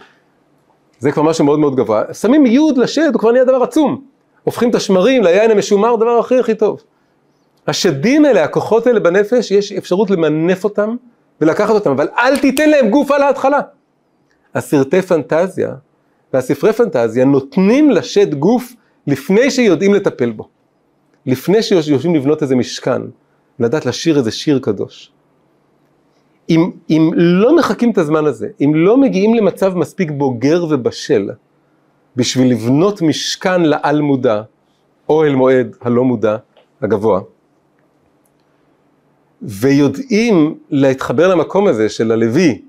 זה כבר משהו מאוד מאוד גבוה. שמים יוד לשד, הוא כבר נהיה דבר עצום. הופכים את השמרים ליין המשומר, דבר הכי הכי טוב. השדים האלה, הכוחות האלה בנפש, יש אפשרות למנף אותם ולקחת אותם, אבל אל תיתן להם גוף על ההתחלה. הסרטי פנטזיה והספרי פנטזיה נותנים לשד גוף לפני שיודעים לטפל בו. לפני שיושבים לבנות איזה משכן, לדעת לשיר איזה שיר קדוש. אם, אם לא מחכים את הזמן הזה, אם לא מגיעים למצב מספיק בוגר ובשל, בשביל לבנות משכן לעל מודע, אוהל מועד הלא מודע, הגבוה, ויודעים להתחבר למקום הזה של הלוי,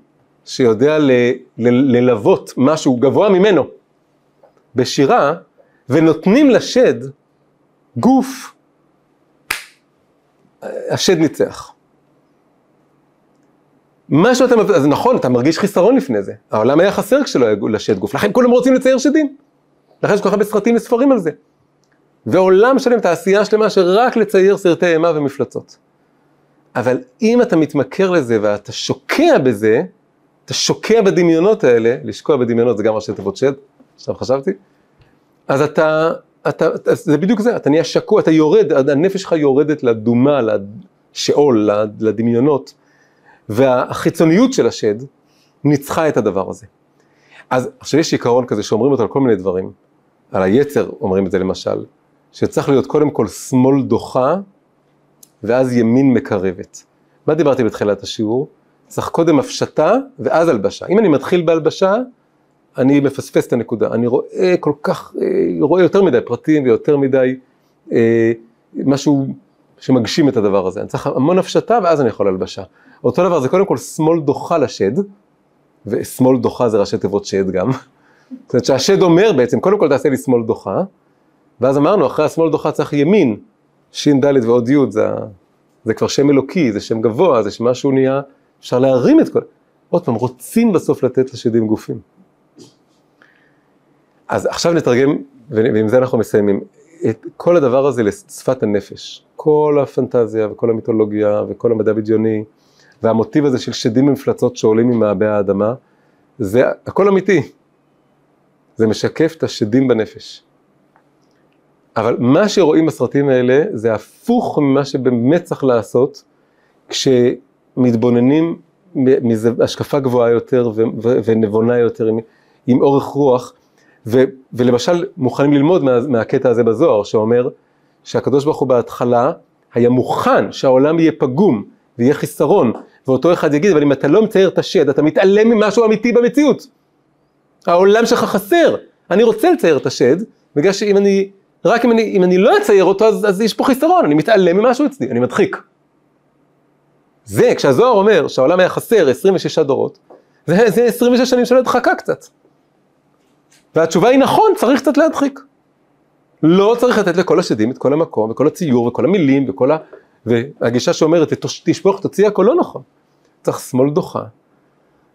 שיודע ל, ל, ללוות משהו גבוה ממנו בשירה, ונותנים לשד גוף, השד ניצח. מה שאתה, אז נכון, אתה מרגיש חיסרון לפני זה. העולם היה חסר כשלא היה לשד גוף, לכן כולם רוצים לצייר שדים. לכן יש כל כך הרבה סרטים וספרים על זה. ועולם שלם, תעשייה שלמה שרק לצייר סרטי אימה ומפלצות. אבל אם אתה מתמכר לזה ואתה שוקע בזה, אתה שוקע בדמיונות האלה, לשקוע בדמיונות זה גם ראשי תיבות שד, עכשיו חשבתי, אז אתה, אתה, זה בדיוק זה, אתה נהיה שקוע, אתה יורד, הנפש שלך יורדת לדומה, לשאול, לדמיונות, והחיצוניות של השד ניצחה את הדבר הזה. אז עכשיו יש עיקרון כזה שאומרים אותו על כל מיני דברים, על היצר אומרים את זה למשל, שצריך להיות קודם כל שמאל דוחה, ואז ימין מקרבת. מה דיברתי בתחילת השיעור? צריך קודם הפשטה ואז הלבשה. אם אני מתחיל בהלבשה, אני מפספס את הנקודה. אני רואה כל כך, אה, רואה יותר מדי פרטים ויותר מדי אה, משהו שמגשים את הדבר הזה. אני צריך המון הפשטה ואז אני יכול הלבשה. אותו דבר זה קודם כל שמאל דוחה לשד, ושמאל דוחה זה ראשי תיבות שד גם. זאת אומרת שהשד אומר בעצם, קודם כל תעשה לי שמאל דוחה, ואז אמרנו אחרי השמאל דוחה צריך ימין, שין ד' ועוד י', זה, זה כבר שם אלוקי, זה שם גבוה, זה שמשהו נהיה, אפשר להרים את כל... עוד פעם, רוצים בסוף לתת לשדים גופים. אז עכשיו נתרגם, ועם זה אנחנו מסיימים, את כל הדבר הזה לשפת הנפש. כל הפנטזיה וכל המיתולוגיה וכל המדע בדיוני, והמוטיב הזה של שדים ומפלצות שעולים ממעבה האדמה, זה הכל אמיתי. זה משקף את השדים בנפפש. אבל מה שרואים בסרטים האלה זה הפוך ממה שבאמת צריך לעשות כשמתבוננים מהשקפה גבוהה יותר ונבונה יותר, עם, עם אורך רוח, ו, ולמשל מוכנים ללמוד מה, מהקטע הזה בזוהר, שאומר שהקדוש ברוך הוא בהתחלה היה מוכן שהעולם יהיה פגום ויהיה חיסרון, ואותו אחד יגיד, אבל אם אתה לא מצייר את השד, אתה מתעלם ממשהו אמיתי במציאות. העולם שלך חסר, אני רוצה לצייר את השד, בגלל שאם אני רק אם אני, אם אני לא אצייר אותו, אז, אז יש פה חיסרון, אני מתעלם ממשהו אצלי, אני מדחיק. זה, כשהזוהר אומר שהעולם היה חסר 26 דורות, זה, זה 26 שנים של הדחקה קצת. והתשובה היא נכון, צריך קצת להדחיק. לא צריך לתת לכל השדים את כל המקום, וכל הציור, וכל המילים, וכל ה... והגישה שאומרת, תשפוך, תוציא הכל, לא נכון. צריך שמאל דוחה,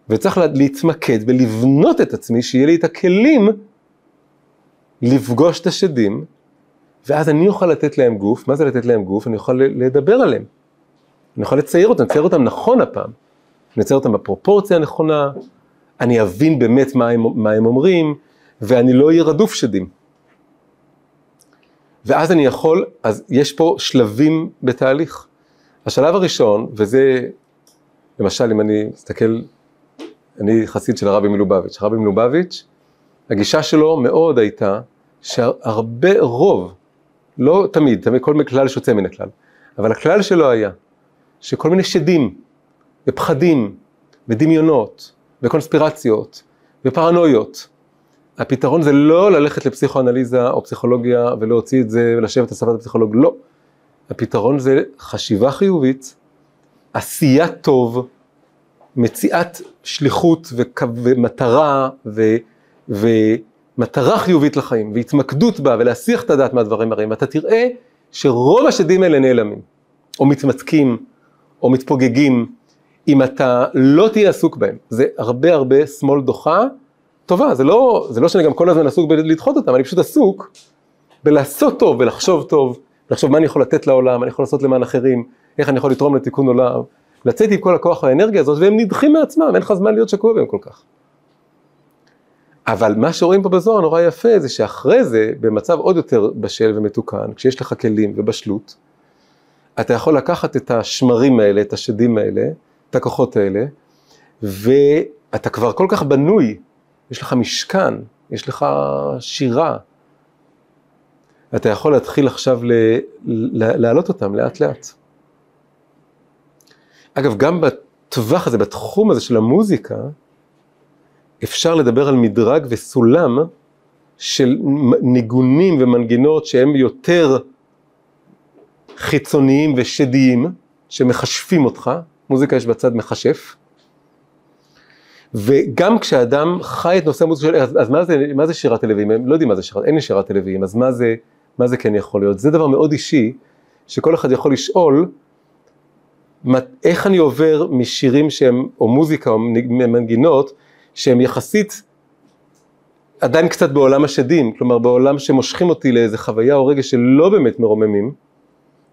וצריך להתמקד ולבנות את עצמי, שיהיה לי את הכלים לפגוש את השדים, ואז אני אוכל לתת להם גוף, מה זה לתת להם גוף? אני אוכל לדבר עליהם. אני אוכל לצייר אותם, לצייר אותם נכון הפעם. אני אצייר אותם בפרופורציה הנכונה, אני אבין באמת מה הם, מה הם אומרים, ואני לא אהיה רדוף שדים. ואז אני יכול, אז יש פה שלבים בתהליך. השלב הראשון, וזה, למשל אם אני מסתכל, אני חסיד של הרבי מלובביץ', הרבי מלובביץ', הגישה שלו מאוד הייתה שהרבה רוב, לא תמיד, תמיד כל כלל שיוצא מן הכלל, אבל הכלל שלו היה שכל מיני שדים ופחדים ודמיונות וקונספירציות ופרנויות, הפתרון זה לא ללכת לפסיכואנליזה או פסיכולוגיה ולהוציא את זה ולשבת על שפת הפסיכולוג, לא. הפתרון זה חשיבה חיובית, עשייה טוב, מציאת שליחות ומטרה ו... ומטרה חיובית לחיים, והתמקדות בה ולהסיח את הדעת מהדברים הרעים, אתה תראה שרוב השדים האלה נעלמים, או מתמתקים, או מתפוגגים, אם אתה לא תהיה עסוק בהם. זה הרבה הרבה שמאל דוחה טובה, זה לא, זה לא שאני גם כל הזמן עסוק בלדחות אותם, אני פשוט עסוק בלעשות טוב ולחשוב טוב, לחשוב מה אני יכול לתת לעולם, מה אני יכול לעשות למען אחרים, איך אני יכול לתרום לתיקון עולם, לצאת עם כל הכוח והאנרגיה הזאת, והם נדחים מעצמם, אין לך זמן להיות שקוע בהם כל כך. אבל מה שרואים פה בזוהר נורא יפה זה שאחרי זה, במצב עוד יותר בשל ומתוקן, כשיש לך כלים ובשלות, אתה יכול לקחת את השמרים האלה, את השדים האלה, את הכוחות האלה, ואתה כבר כל כך בנוי, יש לך משכן, יש לך שירה. אתה יכול להתחיל עכשיו להעלות אותם לאט לאט. אגב, גם בטווח הזה, בתחום הזה של המוזיקה, אפשר לדבר על מדרג וסולם של ניגונים ומנגינות שהם יותר חיצוניים ושדיים, שמחשפים אותך, מוזיקה יש בצד מכשף, וגם כשאדם חי את נושא המוזיקה אז, אז מה, זה, מה זה שירת הלוויים? הם לא יודעים מה זה שירת, אין לי שירת הלוויים, אז מה זה, מה זה כן יכול להיות? זה דבר מאוד אישי, שכל אחד יכול לשאול, איך אני עובר משירים שהם, או מוזיקה או מנגינות, שהם יחסית עדיין קצת בעולם השדים, כלומר בעולם שמושכים אותי לאיזה חוויה או רגע שלא באמת מרוממים.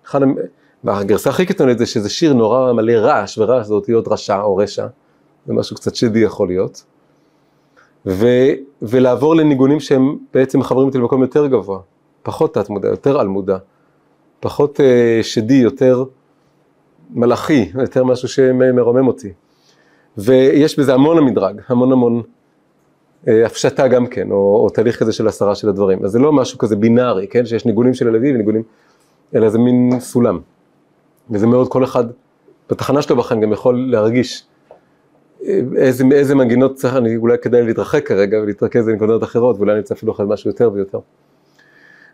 אחד, הגרסה הכי קיצונית זה שזה שיר נורא מלא רעש, ורעש זה אותיות רשע או רשע, זה משהו קצת שדי יכול להיות. ו, ולעבור לניגונים שהם בעצם מחברים אותי למקום יותר גבוה, פחות תת מודע, יותר על מודע, פחות uh, שדי, יותר מלאכי, יותר משהו שמרומם אותי. ויש בזה המון המדרג, המון המון אה, הפשטה גם כן, או, או תהליך כזה של הסרה של הדברים. אז זה לא משהו כזה בינארי, כן, שיש ניגונים של הלוי וניגונים, אלא זה מין סולם. וזה מאוד, כל אחד בתחנה שלו בחיים גם יכול להרגיש אה, איזה, איזה מנגינות צריך, אני אולי כדאי להתרחק כרגע ולהתרכז בנקודות אחרות, ואולי אני אצא אפילו אחרי משהו יותר ויותר.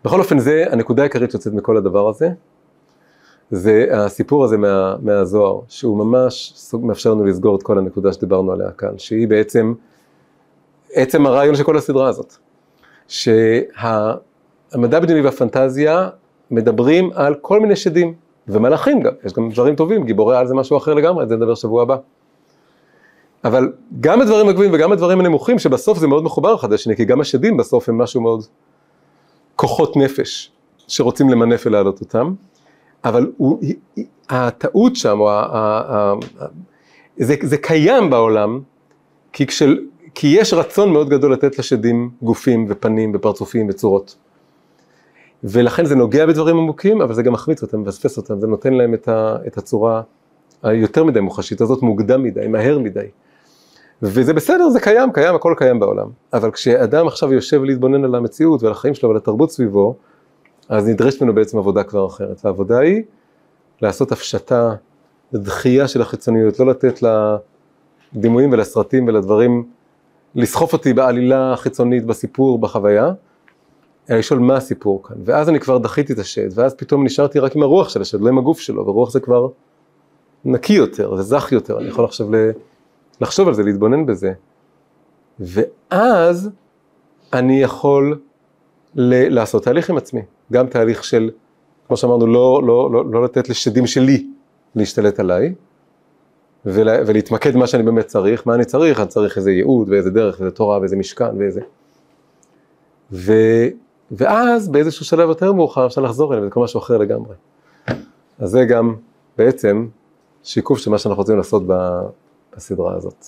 בכל אופן, זה הנקודה העיקרית שיוצאת מכל הדבר הזה. זה הסיפור הזה מה, מהזוהר, שהוא ממש מאפשר לנו לסגור את כל הנקודה שדיברנו עליה כאן, שהיא בעצם עצם הרעיון של כל הסדרה הזאת. שהמדע בדיוני והפנטזיה מדברים על כל מיני שדים, ומלאכים גם, יש גם דברים טובים, גיבורי על זה משהו אחר לגמרי, את זה נדבר שבוע הבא. אבל גם הדברים הגבוהים וגם הדברים הנמוכים, שבסוף זה מאוד מחובר אחד לשני, כי גם השדים בסוף הם משהו מאוד כוחות נפש, שרוצים למנף ולהעלות אותם. אבל הוא, הטעות שם, או ה, ה, ה, זה, זה קיים בעולם, כי, כשל, כי יש רצון מאוד גדול לתת לשדים גופים ופנים ופרצופים וצורות. ולכן זה נוגע בדברים עמוקים, אבל זה גם מחמיץ אותם, מבספס אותם, זה נותן להם את, ה, את הצורה היותר מדי מוחשית הזאת, מוקדם מדי, מהר מדי. וזה בסדר, זה קיים, קיים, הכל קיים בעולם. אבל כשאדם עכשיו יושב להתבונן על המציאות ועל החיים שלו ועל התרבות סביבו, אז נדרשת ממנו בעצם עבודה כבר אחרת. והעבודה היא לעשות הפשטה, דחייה של החיצוניות, לא לתת לדימויים ולסרטים ולדברים לסחוף אותי בעלילה החיצונית, בסיפור, בחוויה, אלא לשאול מה הסיפור כאן. ואז אני כבר דחיתי את השד, ואז פתאום נשארתי רק עם הרוח של השד, לא עם הגוף שלו, ורוח זה כבר נקי יותר, זה זך יותר, אני יכול עכשיו לחשוב על זה, להתבונן בזה. ואז אני יכול לעשות תהליך עם עצמי. גם תהליך של, כמו שאמרנו, לא, לא, לא, לא לתת לשדים שלי להשתלט עליי, ולה, ולהתמקד במה שאני באמת צריך, מה אני צריך, אני צריך איזה ייעוד ואיזה דרך ואיזה תורה ואיזה משכן ואיזה. ו, ואז באיזשהו שלב יותר מאוחר אפשר לחזור אליהם, זה כל משהו אחר לגמרי. אז זה גם בעצם שיקוף של מה שאנחנו רוצים לעשות בסדרה הזאת.